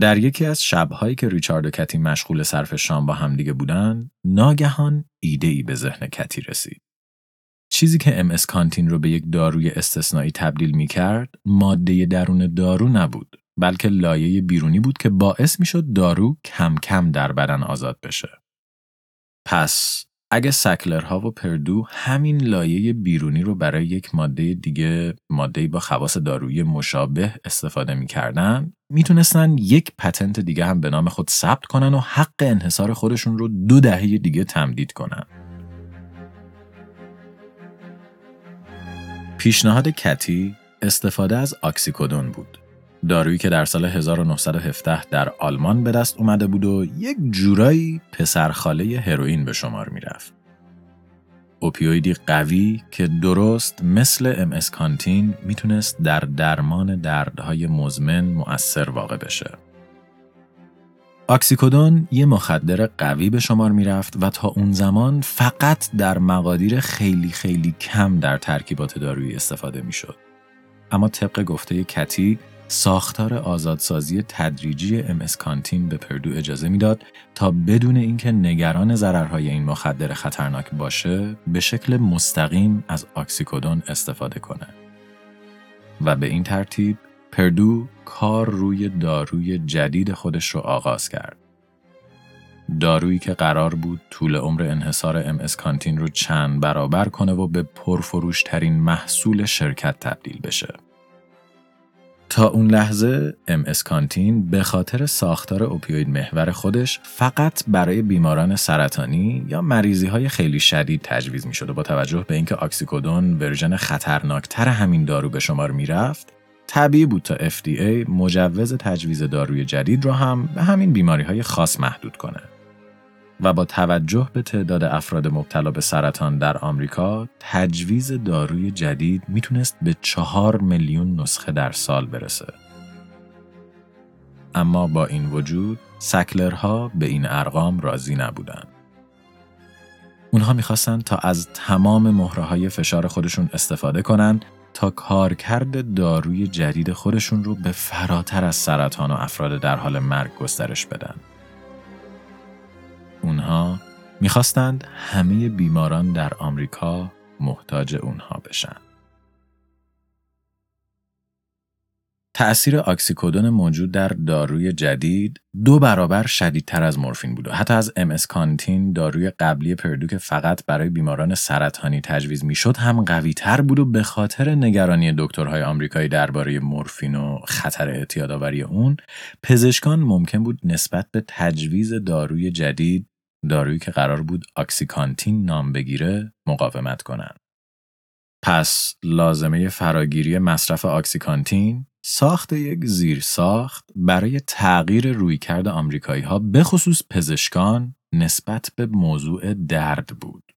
در یکی از شبهایی که ریچارد و کتی مشغول صرف شام با همدیگه بودن، ناگهان ایده ای به ذهن کتی رسید. چیزی که ام کانتین رو به یک داروی استثنایی تبدیل می کرد، ماده درون دارو نبود، بلکه لایه بیرونی بود که باعث می شد دارو کم کم در بدن آزاد بشه. پس اگه سکلرها و پردو همین لایه بیرونی رو برای یک ماده دیگه ماده با خواص دارویی مشابه استفاده می‌کردن می‌تونستن یک پتنت دیگه هم به نام خود ثبت کنن و حق انحصار خودشون رو دو دهه دیگه تمدید کنن. پیشنهاد کتی استفاده از آکسیکودون بود. دارویی که در سال 1917 در آلمان به دست اومده بود و یک جورایی پسرخاله هروئین به شمار می‌رفت. اوپیویدی قوی که درست مثل ام کانتین می‌تونست در درمان دردهای مزمن مؤثر واقع بشه. آکسیکودون یه مخدر قوی به شمار می‌رفت و تا اون زمان فقط در مقادیر خیلی خیلی کم در ترکیبات دارویی استفاده می‌شد. اما طبق گفته کتی ساختار آزادسازی تدریجی ام کانتین به پردو اجازه می‌داد تا بدون اینکه نگران ضررهای این مخدر خطرناک باشه به شکل مستقیم از آکسیکودون استفاده کنه و به این ترتیب Purdue کار روی داروی جدید خودش رو آغاز کرد. دارویی که قرار بود طول عمر انحصار MS Contin رو چند برابر کنه و به پرفروشترین محصول شرکت تبدیل بشه. تا اون لحظه MS Contin به خاطر ساختار opioid محور خودش فقط برای بیماران سرطانی یا مریضی های خیلی شدید تجویز می شد با توجه به اینکه آکسیکودون version خطرناکتر همین دارو به شمار می رفت طبیعی بود تا FDA مجوز تجویز داروی جدید رو هم به همین بیماری های خاص محدود کنه. و با توجه به تعداد افراد مبتلا به سرطان در آمریکا تجویز داروی جدید می‌تونست به چهار میلیون نسخه در سال برسه. اما با این وجود سکلرها به این ارقام راضی نبودن. اونها می‌خواستند تا از تمام مهره های فشار خودشون استفاده کنن تا کارکرد داروی جدید خودشون رو به فراتر از سرطان و افراد در حال مرگ گسترش بدن. اونها می‌خواستند همه بیماران در آمریکا محتاج اونها بشن. تأثیر آکسیکودون موجود در داروی جدید دو برابر شدیدتر از مورفین بود حتی از ام کانتین داروی قبلی پردو که فقط برای بیماران سرطانی تجویز می‌شد هم قوی تر بود و به خاطر نگرانی دکترهای آمریکایی درباره مورفین و خطر اعتیادآوری اون پزشکان ممکن بود نسبت به تجویز داروی جدید دارویی که قرار بود OxyContin نام بگیره مقاومت کنند. پس لازمه فراگیری مصرف OxyContin ساخت یک زیرساخت برای تغییر رویکرد آمریکایی ها به خصوص پزشکان نسبت به موضوع درد بود.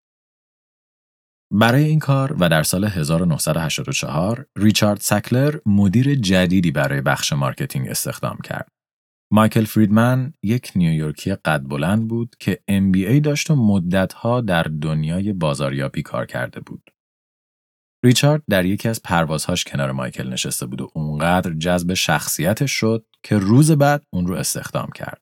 برای این کار و در سال 1984 ریچارد سکلر مدیر جدیدی برای بخش marketing استخدام کرد. مایکل فریدمن یک نیویورکی قد بلند بود که MBA داشت و مدتها در دنیای بازاریابی کار کرده بود. ریچارد در یکی از پروازهاش کنار مایکل نشسته بود و اونقدر جذب شخصیتش شد که روز بعد اون رو استخدام کرد.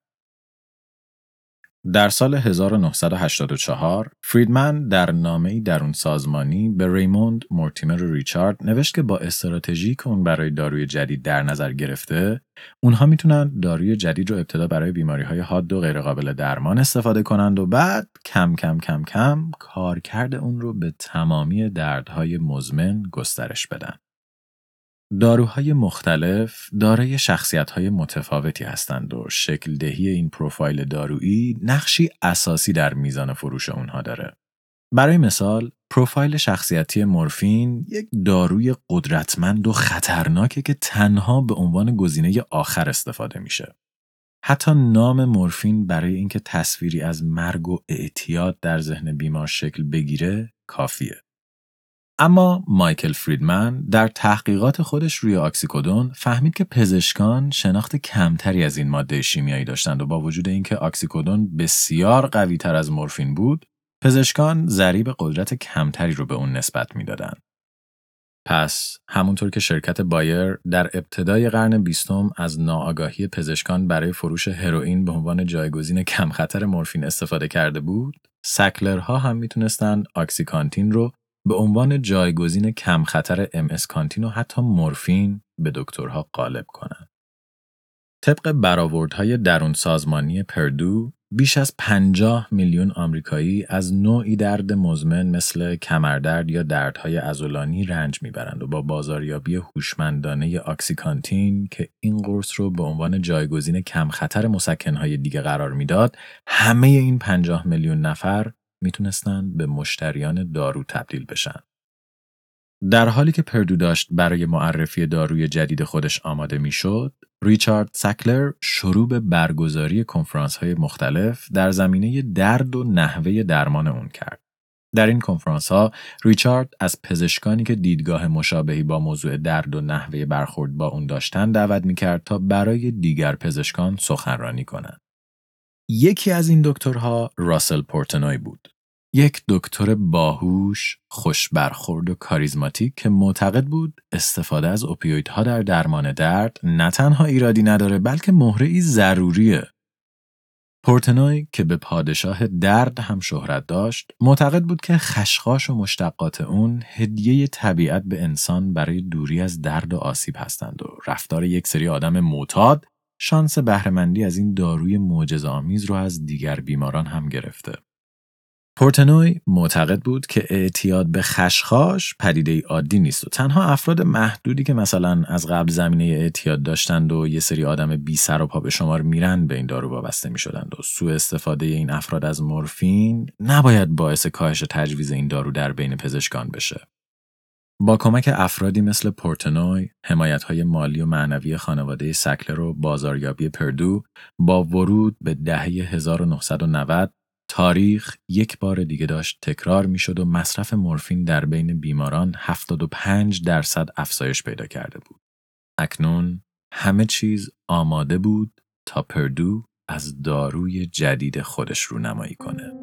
در سال 1984 فریدمن در نامه‌ای درون سازمانی به ریموند مورتیمر و ریچارد نوشت که با استراتژی که اون برای داروی جدید در نظر گرفته اونها می‌تونن داروی جدید رو ابتدا برای بیماری های حاد و غیرقابل درمان استفاده کنند و بعد کم کم کم کم کارکرد اون رو به تمامی دردهای مزمن گسترش بدن. داروهای مختلف دارای شخصیت‌های متفاوتی هستند و شکل دهی این پروفایل دارویی نقشی اساسی در میزان فروش اونها داره. برای مثال، پروفایل شخصیتی مورفین یک داروی قدرتمند و خطرناکه که تنها به عنوان گزینه آخر استفاده میشه. حتی نام مورفین برای اینکه تصویری از مرگ و اعتیاد در ذهن بیمار شکل بگیره کافیه. اما مایکل فریدمن در تحقیقات خودش روی آکسیکودون فهمید که پزشکان شناخت کمتری از این ماده شیمیایی داشتند و با وجود اینکه آکسیکودون بسیار قوی تر از مورفین بود، پزشکان ضریب قدرت کمتری رو به اون نسبت می‌دادند. پس همونطور که شرکت بایر در ابتدای قرن بیستم از ناآگاهی پزشکان برای فروش هروئین به عنوان جایگزین کم خطر مورفین استفاده کرده بود، سکلرها هم می‌تونستند آکسیکانتین رو به عنوان جایگزین کم خطر ام کانتین و حتی مورفین به دکترها غالب کنند. طبق برآوردهای درون سازمانی پردو بیش از 50 میلیون آمریکایی از نوعی درد مزمن مثل کمردرد یا دردهای عضلانی رنج می‌برند و با بازاریابی هوشمندانه آکسیکانتین که این قرص رو به عنوان جایگزین کم خطر مسکنهای دیگه قرار می‌داد همه این 50 میلیون نفر می‌تونستند به مشتریان دارو تبدیل بشن. در حالی که پردو داشت برای معرفی داروی جدید خودش آماده می‌شد، ریچارد سکلر شروع به برگزاری کنفرانس های مختلف در زمینه درد و نحوه درمان اون کرد. در این کنفرانس ها ریچارد از پزشکانی که دیدگاه مشابهی با موضوع درد و نحوه برخورد با اون داشتن دعوت می‌کرد تا برای دیگر پزشکان سخنرانی کنند. یکی از این دکترها راسل پورتنوی بود. یک دکتر باهوش، خوش برخورد و کاریزماتیک که معتقد بود استفاده از اوپیویدها در درمان درد نه تنها ایرادی نداره بلکه مهره ضروریه. پورتنوی که به پادشاه درد هم شهرت داشت، معتقد بود که خشخاش و مشتقات اون هدیه طبیعت به انسان برای دوری از درد و آسیب هستند و رفتار یک سری آدم معتاد شانس بهرهمندی از این داروی معجزه‌آمیز رو از دیگر بیماران هم گرفته. پورتنوی معتقد بود که اعتیاد به خشخاش پدیده عادی نیست و تنها افراد محدودی که مثلا از قبل زمینه اعتیاد داشتند و یه سری آدم بی سر و پا به شمار میرن به این دارو وابسته می شدند و سوء استفاده این افراد از مورفین نباید باعث کاهش تجویز این دارو در بین پزشکان بشه. با کمک افرادی مثل پورتنوی، حمایت های مالی و معنوی خانواده سکلر و بازاریابی پردو با ورود به دهه 1990 تاریخ یک بار دیگه داشت تکرار می‌شد و مصرف مورفین در بین بیماران 75 درصد افزایش پیدا کرده بود. اکنون همه چیز آماده بود تا پردو از داروی جدید خودش رو نمایی کنه.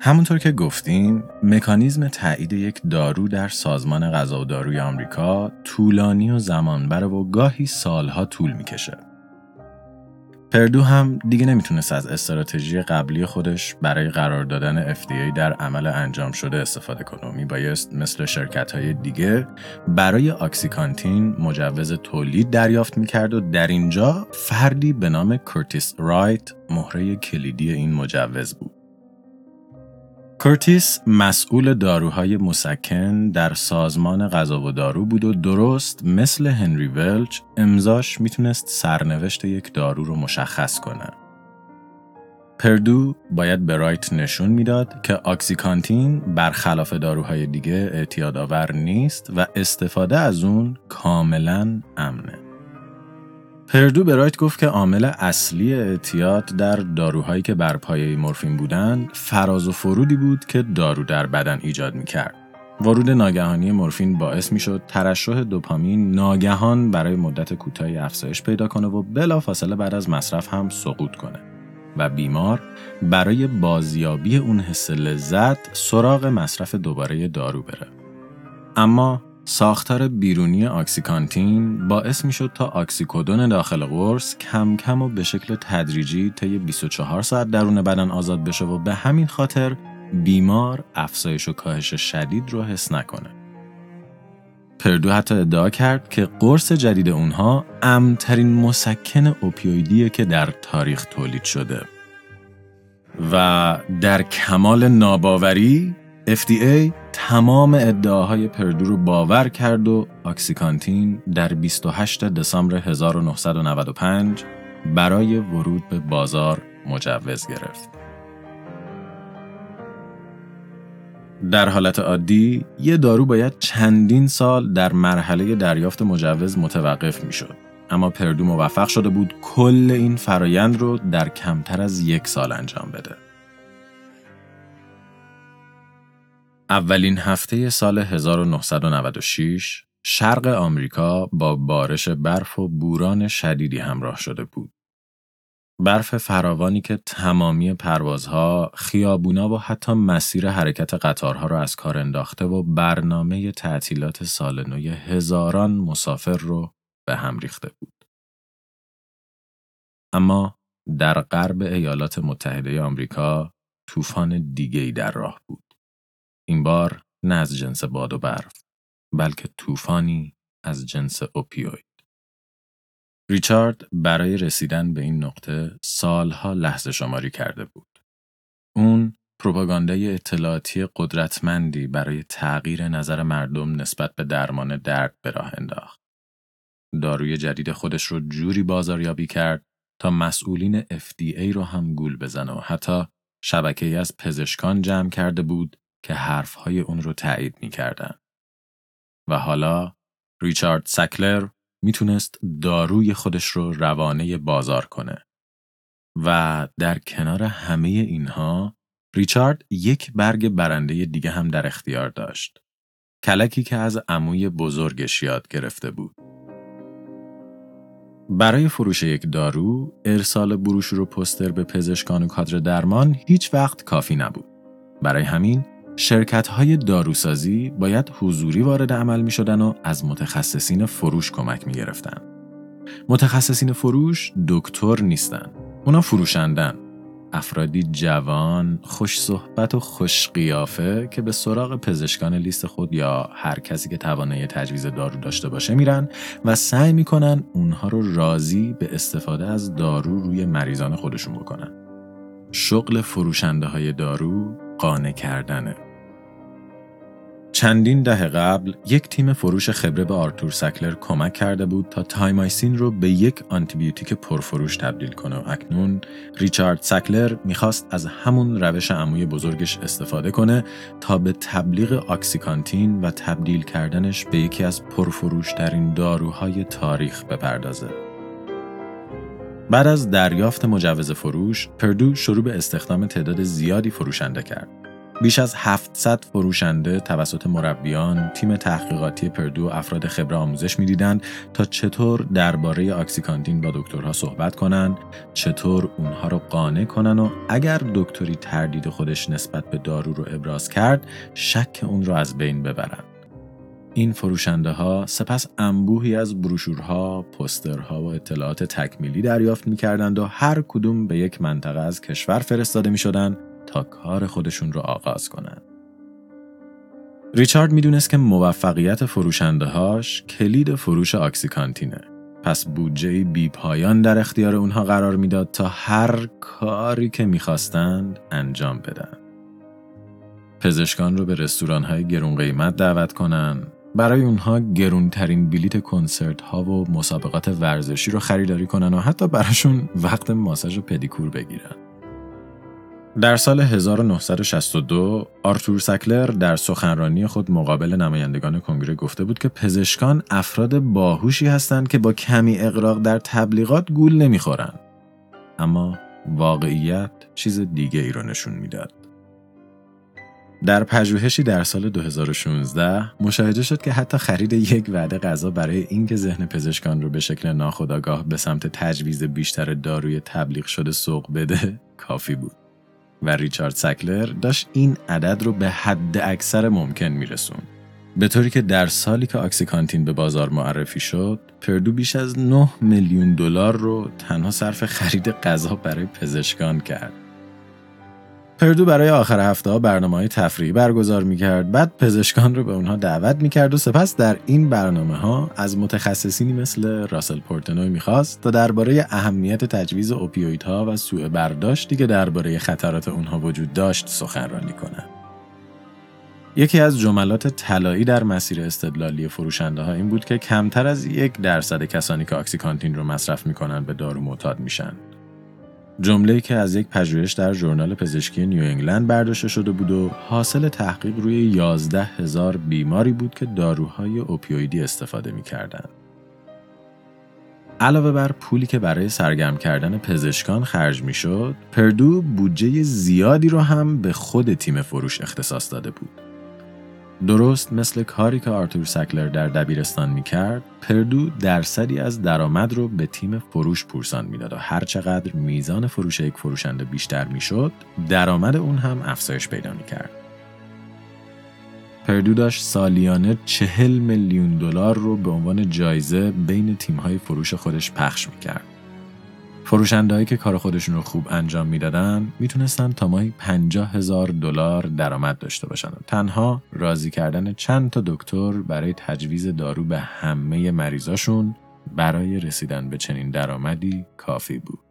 همونطور که گفتیم مکانیزم تایید یک دارو در سازمان غذا و داروی آمریکا طولانی و زمانبر و گاهی سالها طول می‌کشه. Purdue هم دیگه نمی‌تونست از استراتژی قبلی خودش برای قرار دادن FDA در عمل انجام شده استفاده کنه و میبایست مثل شرکت های دیگه برای OxyContin مجوز تولید دریافت می‌کرد و در اینجا فردی به نام کرتیس رایت مهره کلیدی این مجوز بود. کرتیس مسئول داروهای مسکن در سازمان غذا و دارو بود و درست مثل هنری ولچ امضاش می‌تونست سرنوشت یک دارو رو مشخص کنه. پردو باید به رایت نشون می‌داد که آکسیکانتین برخلاف داروهای دیگه اعتیادآور نیست و استفاده از اون کاملا امنه. پردو به رایت گفت که عامل اصلی اعتیاد در داروهایی که بر پایه مورفین بودند فراز و فرودی بود که دارو در بدن ایجاد می کرد. ورود ناگهانی مورفین باعث می شد ترشح دوپامین ناگهان برای مدت کوتاهی افزایش پیدا کنه و بلافاصله بعد از مصرف هم سقوط کنه و بیمار برای بازیابی اون حس لذت سراغ مصرف دوباره دارو بره. اما ساختار بیرونی آکسیکانتین باعث می شد تا آکسیکودون داخل قرص کم کم و به شکل تدریجی طی 24 ساعت درون بدن آزاد بشه و به همین خاطر بیمار افزایش و کاهش شدید رو حس نکنه. پردو حتی ادعا کرد که قرص جدید اونها امترین مسکن اوپیویدیه که در تاریخ تولید شده. و در کمال ناباوری FDA تمام ادعاهای پردو رو باور کرد و آکسیکانتین در 28 دسامبر 1995 برای ورود به بازار مجوز گرفت. در حالت عادی یه دارو باید چندین سال در مرحله دریافت مجوز متوقف می شد. اما پردو موفق شده بود کل این فرایند رو در کمتر از یک سال انجام بده. اولین هفته سال 1996 شرق آمریکا با بارش برف و بوران شدیدی همراه شده بود. برف فراوانی که تمامی پروازها، خیابونا و حتی مسیر حرکت قطارها را از کار انداخته و برنامه تعطیلات سال نو هزاران مسافر رو به هم ریخته بود. اما در غرب ایالات متحده آمریکا طوفان دیگری در راه بود. این بار نه از جنس باد و برف بلکه طوفانی از جنس اوپیوید. ریچارد برای رسیدن به این نقطه سالها لحظه شماری کرده بود. اون پروپاگاندای اطلاعاتی قدرتمندی برای تغییر نظر مردم نسبت به درمان درد به راه انداخت. داروی جدید خودش رو جوری بازاریابی کرد تا مسئولین FDA رو هم گول بزنه و حتی شبکه از پزشکان جمع کرده بود که حرفهای اون رو تایید می‌کردن. و حالا ریچارد سکلر می‌تونست داروی خودش رو روانه بازار کنه. و در کنار همه اینها ریچارد یک برگ برنده دیگه هم در اختیار داشت. کلکی که از عموی بزرگش یاد گرفته بود. برای فروش یک دارو، ارسال بروشور و پستر به پزشکان و کادر درمان هیچ وقت کافی نبود. برای همین شرکت های داروسازی باید حضوری وارد عمل می شدن و از متخصصین فروش کمک می گرفتن. متخصصین فروش دکتر نیستن. اونا فروشندن. افرادی جوان، خوش صحبت و خوش قیافه که به سراغ پزشکان لیست خود یا هر کسی که توانایی تجویز دارو داشته باشه میرن و سعی می‌کنن اونها رو راضی به استفاده از دارو روی مریضان خودشون بکنن. شغل فروشنده های دارو قانع کردنه. چندین دهه قبل یک تیم فروش خبره به آرتور سکلر کمک کرده بود تا Terramycin رو به یک آنتی‌بیوتیک پرفروش تبدیل کنه و اکنون ریچارد سکلر می‌خواست از همون روش عموی بزرگش استفاده کنه تا به تبلیغ OxyContin و تبدیل کردنش به یکی از پرفروشترین داروهای تاریخ بپردازه. بعد از دریافت مجوز فروش، پردو شروع به استخدام تعداد زیادی فروشنده کرد. بیش از 700 فروشنده توسط مربیان، تیم تحقیقاتی پردو و افراد خبره آموزش می‌دیدند تا چطور درباره آکسیکانتین با دکترها صحبت کنند، چطور اونها رو قانع کنن و اگر دکتری تردید خودش نسبت به دارو رو ابراز کرد، شک اون رو از بین ببرند. این فروشنده ها سپس انبوهی از بروشورها، پسترها و اطلاعات تکمیلی دریافت می کردند و هر کدوم به یک منطقه از کشور فرستاده می شدند تا کار خودشون رو آغاز کنند. ریچارد می‌دونست که موفقیت فروشنده هاش کلید فروش آکسیکانتینه. پس بودجه بی پایان در اختیار اونها قرار می‌داد تا هر کاری که می‌خواستند انجام بدن. پزشکان رو به رستوران های گرون قیمت دعوت کنن، برای اونها گرونترین بلیت کنسرت ها و مسابقات ورزشی رو خریداری کنن و حتی براشون وقت ماساژ و پدیکور بگیرن. در سال 1962 آرتور سکلر در سخنرانی خود مقابل نمایندگان کنگره گفته بود که پزشکان افراد باهوشی هستند که با کمی اقراق در تبلیغات گول نمی‌خورن. اما واقعیت چیز دیگه ای رو نشون می‌داد. در پژوهشی در سال 2016 مشاهده شد که حتی خرید یک وعده غذا برای اینکه ذهن پزشکان رو به شکل ناخودآگاه به سمت تجویز بیشتر داروی تبلیغ شده سوق بده کافی بود. و ریچارد سکلر داشت این عدد رو به حد اکثر ممکن میرسون. به طوری که در سالی که آکسیکانتین به بازار معرفی شد، پردو بیش از 9 میلیون دلار رو تنها صرف خرید غذا برای پزشکان کرد. پردو برای آخر هفته ها برنامه های تفریحی برگزار می کرد بعد پزشکان رو به اونها دعوت می کرد و سپس در این برنامه ها از متخصصینی مثل راسل پورتنوی می‌خواست تا درباره اهمیت تجویز اوپیویدها و سوء برداشتی که درباره خطرات اونها وجود داشت سخنرانی کنند. یکی از جملات طلایی در مسیر استدلالی فروشنده ها این بود که کمتر از یک درصد کسانی که آکسیکانتین رو مصرف می‌کنن به دارو معتاد میشن جمله که از یک پژوهش در ژورنال پزشکی نیو انگلند برداشته شده بود و حاصل تحقیق روی 11 هزار بیماری بود که داروهای اوپیویدی استفاده می کردن. علاوه بر پولی که برای سرگرم کردن پزشکان خرج می شد، پردو بودجه زیادی رو هم به خود تیم فروش اختصاص داده بود. درست مثل کاری که آرتور سکلر در دبیرستان می‌کرد پردو درصدی از درآمد رو به تیم فروش پورسان می‌داد و هرچقدر میزان فروش یک فروشنده بیشتر می‌شد درآمد اون هم افزایش پیدا می‌کرد. پردو داشت سالیانه چهل میلیون دلار رو به عنوان جایزه بین تیم‌های فروش خودش پخش می‌کرد. فروشندهایی که کار خودشون رو خوب انجام می‌دادن می‌تونستن تا ماهی 50 هزار دلار درآمد داشته باشن تنها راضی کردن چند تا دکتر برای تجویز دارو به همه مریضاشون برای رسیدن به چنین درآمدی کافی بود.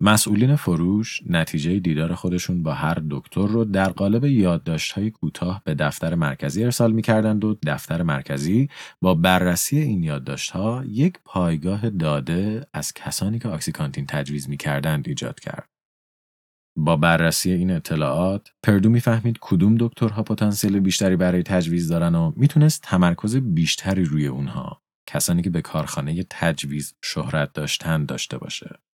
مسئولین فروش نتیجه دیدار خودشون با هر دکتر رو در قالب یادداشت‌های کوتاه به دفتر مرکزی ارسال می‌کردند و دفتر مرکزی با بررسی این یادداشت‌ها یک پایگاه داده از کسانی که آکسیکانتین تجویز می‌کردند ایجاد کرد. با بررسی این اطلاعات پردو می‌فهمید کدوم دکترها پتانسیل بیشتری برای تجویز دارن و می‌تونست تمرکز بیشتری روی اونها کسانی که به کارخانه تجویز شهرت داشتن داشته باشه.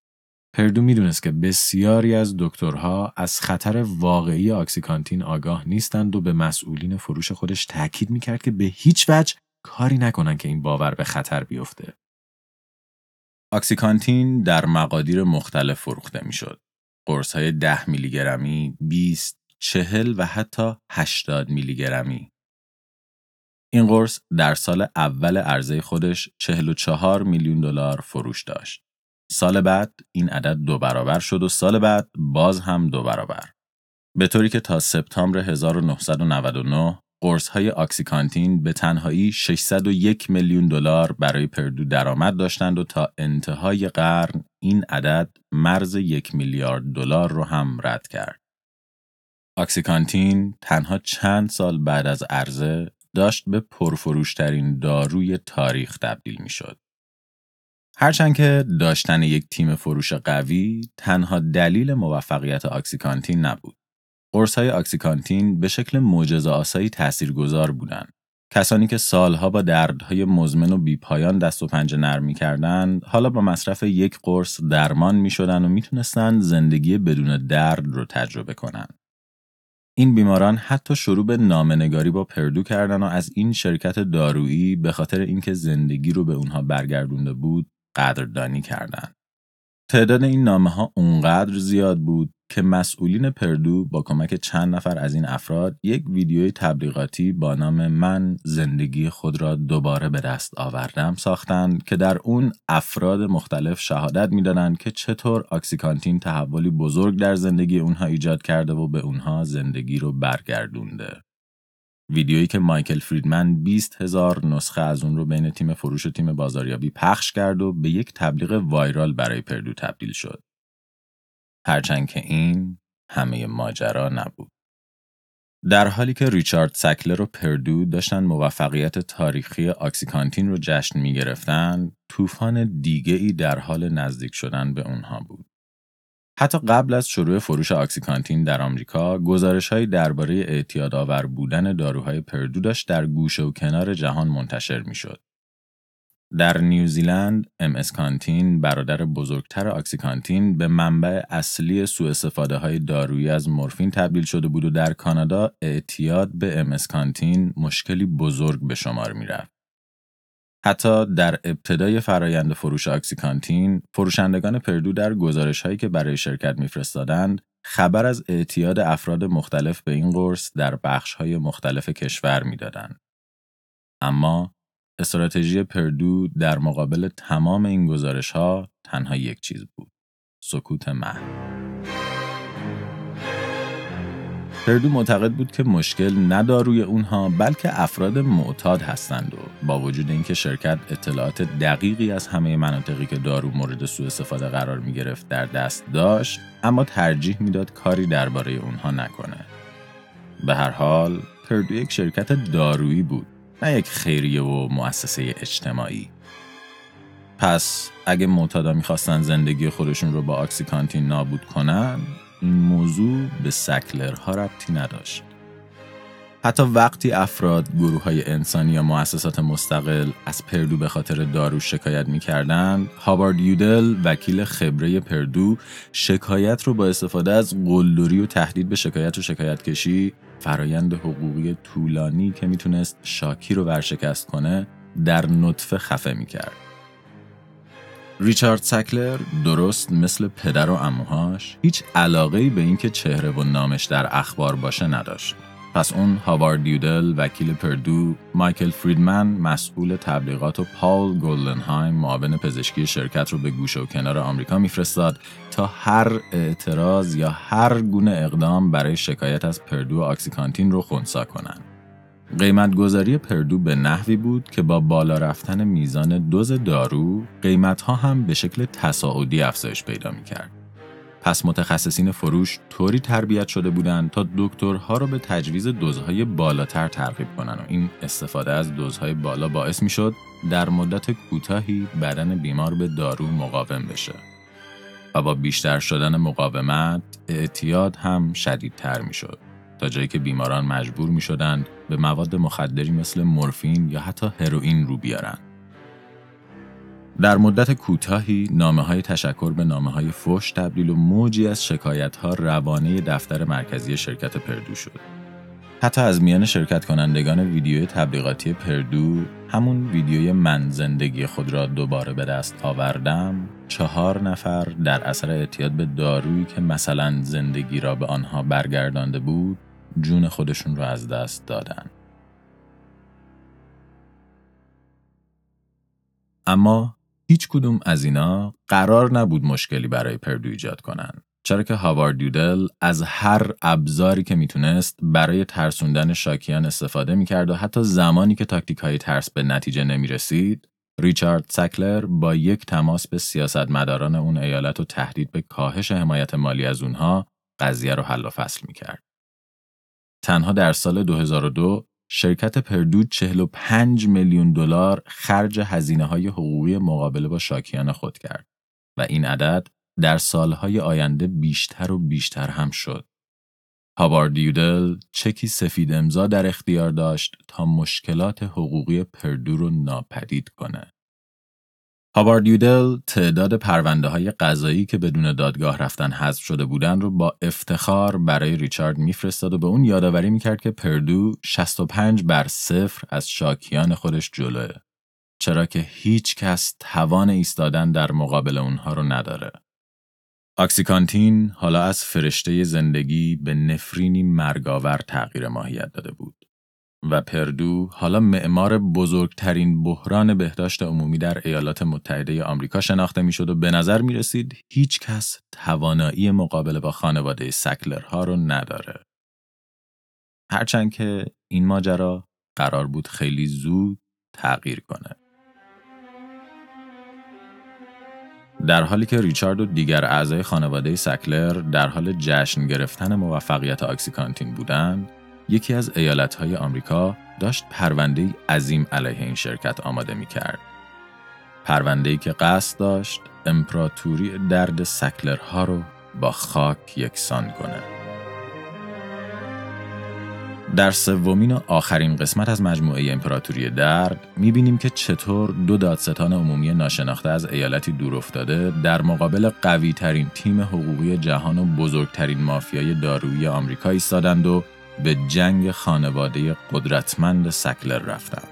پردو می‌دونست که بسیاری از دکترها از خطر واقعی آکسیکانتین آگاه نیستند و به مسئولین فروش خودش تاکید می‌کرد که به هیچ وجه کاری نکنن که این باور به خطر بیفته. آکسیکانتین در مقادیر مختلف فروخته می‌شد. قرص های 10 میلی گرمی، 20, 40 و حتی 80 میلی گرمی. این قرص در سال اول عرضه خودش 44 میلیون دلار فروش داشت. سال بعد این عدد دو برابر شد و سال بعد باز هم دو برابر. به طوری که تا سپتامبر 1999 قرص های آکسیکانتین به تنهایی 601 میلیون دلار برای پردو درآمد داشتند و تا انتهای قرن این عدد مرز یک میلیارد دلار رو هم رد کرد. آکسیکانتین تنها چند سال بعد از عرضه داشت به پرفروشترین داروی تاریخ تبدیل می شد. هرچند که داشتن یک تیم فروش قوی تنها دلیل موفقیت آکسیکانتین نبود. قرص های آکسیکانتین به شکل معجزه آسایی تاثیرگذار بودند. کسانی که سالها با دردهای مزمن و بیپایان دست و پنجه نرم می‌کردند حالا با مصرف یک قرص درمان می‌شدند و می‌تونستند زندگی بدون درد رو تجربه کنند. این بیماران حتی شروع به نامنگاری با پردو کردن و از این شرکت دارویی به خاطر اینکه زندگی رو به اونها برگردونده بود قدردانی کردند. تعداد این نامه ها اونقدر زیاد بود که مسئولین پردو با کمک چند نفر از این افراد یک ویدیوی تبلیغاتی با نام من زندگی خود را دوباره به دست آوردم ساختند که در اون افراد مختلف شهادت می‌دادند که چطور آکسیکانتین تحولی بزرگ در زندگی اونها ایجاد کرده و به اونها زندگی رو برگردونده. ویدیویی که مایکل فریدمن 20 هزار نسخه از اون رو بین تیم فروش و تیم بازاریابی پخش کرد و به یک تبلیغ وایرال برای پردو تبدیل شد. هرچند که این همه ماجرا نبود. در حالی که ریچارد سکلر و Purdue داشتن موفقیت تاریخی OxyContin رو جشن می گرفتن، طوفان دیگه ای در حال نزدیک شدن به اونها بود. حتی قبل از شروع فروش OxyContin در آمریکا، گزارشهایی درباره اعتیادآور بودن داروهای Purdue داشت در گوشه و کنار جهان منتشر می‌شد. در نیوزیلند، MS Contin برادر بزرگتر OxyContin به منبع اصلی سوء های دارویی از مورفین تبدیل شده بود و در کانادا اعتیاد به ام اسکانتین مشکلی بزرگ به شمار می رفت. حتی در ابتدای فرایند فروش آکسیکانتین، فروشندگان پردو در گزارش هایی که برای شرکت میفرستادند، خبر از اعتیاد افراد مختلف به این قرص در بخش های مختلف کشور می‌دادند. اما استراتژی پردو در مقابل تمام این گزارش ها تنها یک چیز بود. سکوت محو. پردو معتقد بود که مشکل نه داروی اونها بلکه افراد معتاد هستند و با وجود اینکه شرکت اطلاعات دقیقی از همه مناطقی که دارو مورد سوء استفاده قرار می گرفت در دست داشت اما ترجیح می‌داد کاری درباره اونها نکنه. به هر حال پردو یک شرکت دارویی بود نه یک خیریه و مؤسسه اجتماعی. پس اگه معتادا می‌خواستن زندگی خودشون رو با آکسیکانتین نابود کنن این موضوع به سکلرها ربطی نداشت. حتی وقتی افراد، گروه های انسانی یا مؤسسات مستقل از پردو به خاطر دارو شکایت می کردن، هاوارد یودل وکیل خبره پردو شکایت رو با استفاده از قلدری و تهدید به شکایت و شکایت کشی فرایند حقوقی طولانی که می‌تونست شاکی رو ورشکست کنه در نطفه خفه می‌کرد. ریچارد سکلر درست مثل پدر و اموهاش هیچ علاقه به اینکه چهره و نامش در اخبار باشه نداشت. پس اون هاوارد دیودل وکیل پردو، مایکل فریدمن مسئول تبلیغات و پاول گولدنهایم معاون پزشکی شرکت رو به گوشه و کنار آمریکا میفرستاد تا هر اعتراض یا هر گونه اقدام برای شکایت از پردو و آکسیکانتین رو خونسا کنن. قیمت گذاری پردو به نحوی بود که با بالا رفتن میزان دوز دارو قیمت ها هم به شکل تصاعدی افزایش پیدا می کرد. پس متخصصین فروش طوری تربیت شده بودند تا دکترها را به تجویز دوزهای بالاتر ترغیب کنند و این استفاده از دوزهای بالا باعث می شد در مدت کوتاهی بدن بیمار به دارو مقاوم بشه. و با بیشتر شدن مقاومت اعتیاد هم شدیدتر می شد. تا جایی که بیماران مجبور می شدند به مواد مخدری مثل مورفین یا حتی هروئین رو بیارند. در مدت کوتاهی نامه های تشکر به نامه های فش تبدیل و موجی از شکایت ها روانه دفتر مرکزی شرکت پردو شد. حتی از میان شرکت کنندگان ویدیوی تبلیغاتی پردو همون ویدیوی من زندگی خود را دوباره به دست آوردم چهار نفر در اثر اعتیاد به دارویی که مثلا زندگی را به آنها برگردانده بود جون خودشون را از دست دادن. اما هیچ کدوم از اینا قرار نبود مشکلی برای پردو ایجاد کنن. چرا که هاوارد دیودل از هر ابزاری که می‌تونست برای ترسوندن شاکیان استفاده می‌کرد و حتی زمانی که تاکتیک های ترس به نتیجه نمی‌رسید ریچارد سکلر با یک تماس به سیاستمداران اون ایالت و تهدید به کاهش حمایت مالی از اونها قضیه رو حل و فصل می‌کرد. تنها در سال 2002 شرکت پردو 45 میلیون دلار خرج هزینه های حقوقی مقابله با شاکیان خود کرد و این عدد در سالهای آینده بیشتر و بیشتر هم شد. هاوارد یودل چکی سفید امضا در اختیار داشت تا مشکلات حقوقی پردو رو ناپدید کنه. هاوارد یودل تعداد پرونده های قضایی که بدون دادگاه رفتن حذف شده بودن رو با افتخار برای ریچارد میفرستاد و به اون یادآوری می‌کرد که پردو 65 بر صفر از شاکیان خودش جلوه. چرا که هیچ کس توان ایستادن در مقابل اونها رو نداره. آکسیکانتین حالا از فرشته زندگی به نفرینی مرگاور تغییر ماهیت داده بود. و پردو حالا معمار بزرگترین بحران بهداشت عمومی در ایالات متحده آمریکا شناخته می‌شد و به نظر می رسید هیچ کس توانایی مقابله با خانواده سکلرها رو نداره. هرچند که این ماجرا قرار بود خیلی زود تغییر کنه. در حالی که ریچارد و دیگر اعضای خانواده سکلر در حال جشن گرفتن موفقیت آکسیکانتین بودند، یکی از ایالتهای آمریکا داشت پرونده عظیم علیه این شرکت آماده می کرد. پرونده که قصد داشت امپراتوری درد سکلرها رو با خاک یکسان کنه. در سومین و آخرین قسمت از مجموعه امپراتوری درد می‌بینیم که چطور دو دادستان عمومی ناشناخته از ایالتی دور افتاده در مقابل قوی ترین تیم حقوقی جهان و بزرگترین مافیای دارویی آمریکا ایستادند و به جنگ خانواده قدرتمند سکلر رفتند.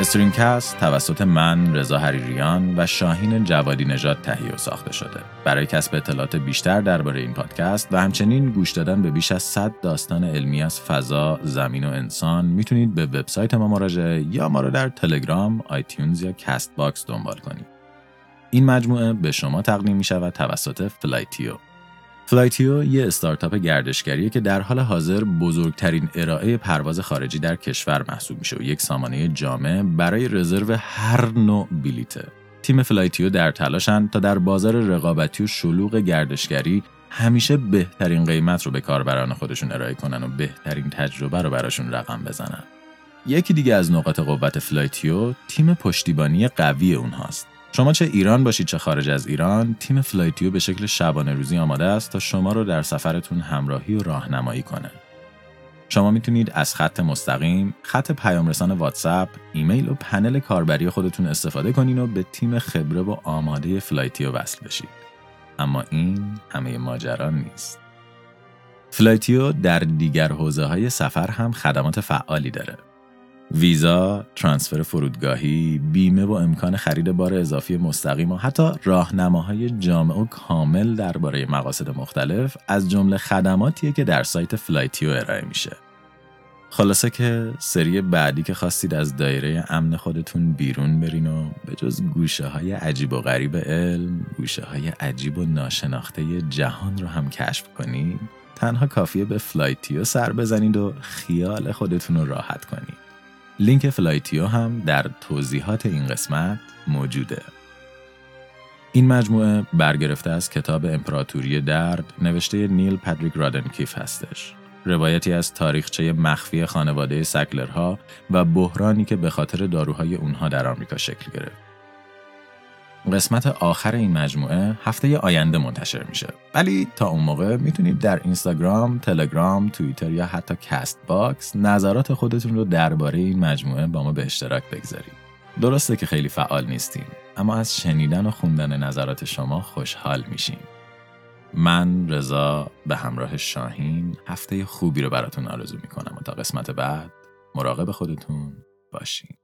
StringCast توسط من رضا حریریان و شاهین جوادی نژاد تهیه و ساخته شده. برای کسب اطلاعات بیشتر درباره این پادکست و همچنین گوش دادن به بیش از 100 داستان علمی از فضا، زمین و انسان می‌تونید به وبسایت ما مراجعه یا ما رو در تلگرام، iTunes یا Castbox دنبال کنید. این مجموعه به شما تقدیم می شود توسط Flightio. Flightio یه استارتاپ گردشگریه که در حال حاضر بزرگترین ارائه پرواز خارجی در کشور محسوب میشه و یک سامانه جامع برای رزرو هر نوع بلیته. تیم Flightio در تلاشن تا در بازار رقابتی و شلوغ گردشگری همیشه بهترین قیمت رو به کاربران خودشون ارائه کنن و بهترین تجربه رو براشون رقم بزنن. یکی دیگه از نقاط قوت Flightio تیم پشتیبانی قوی اونهاست. شما چه ایران باشید چه خارج از ایران تیم Flightio به شکل شبانه روزی آماده است تا شما رو در سفرتون همراهی و راهنمایی کنه شما می‌تونید از خط مستقیم، خط پیامرسان واتساپ، ایمیل و پنل کاربری خودتون استفاده کنین و به تیم خبره و آماده Flightio وصل بشید. اما این همه ماجرا نیست. Flightio در دیگر حوزه های سفر هم خدمات فعالی داره. ویزا، ترانسفر فرودگاهی، بیمه و امکان خرید بار اضافی مستقیم و حتی راهنماهای جامع و کامل درباره مقاصد مختلف از جمله خدماتیه که در سایت Flightio ارائه میشه. خلاصه که سری بعدی که خواستید از دایره امن خودتون بیرون برین و به جز گوشه های عجیب و غریب علم، گوشه های عجیب و ناشناخته جهان رو هم کشف کنید، تنها کافیه به Flightio سر بزنید و خیال خودتون رو راحت کنید. لینک Flightio هم در توضیحات این قسمت موجوده. این مجموعه برگرفته از کتاب امپراتوری درد نوشته نیل پاتریک رادن کیف هستش. روایتی از تاریخچه مخفی خانواده سکلرها و بحرانی که به خاطر داروهای اونها در آمریکا شکل گرفت. قسمت آخر این مجموعه هفته آینده منتشر میشه ولی تا اون موقع می‌تونید در اینستاگرام، تلگرام، توییتر یا حتی Castbox نظرات خودتون رو درباره این مجموعه با ما به اشتراک بگذارید. درسته که خیلی فعال نیستیم اما از شنیدن و خوندن نظرات شما خوشحال میشیم. من رضا به همراه شاهین هفته خوبی رو براتون آرزو می‌کنم و تا قسمت بعد مراقب خودتون باشین.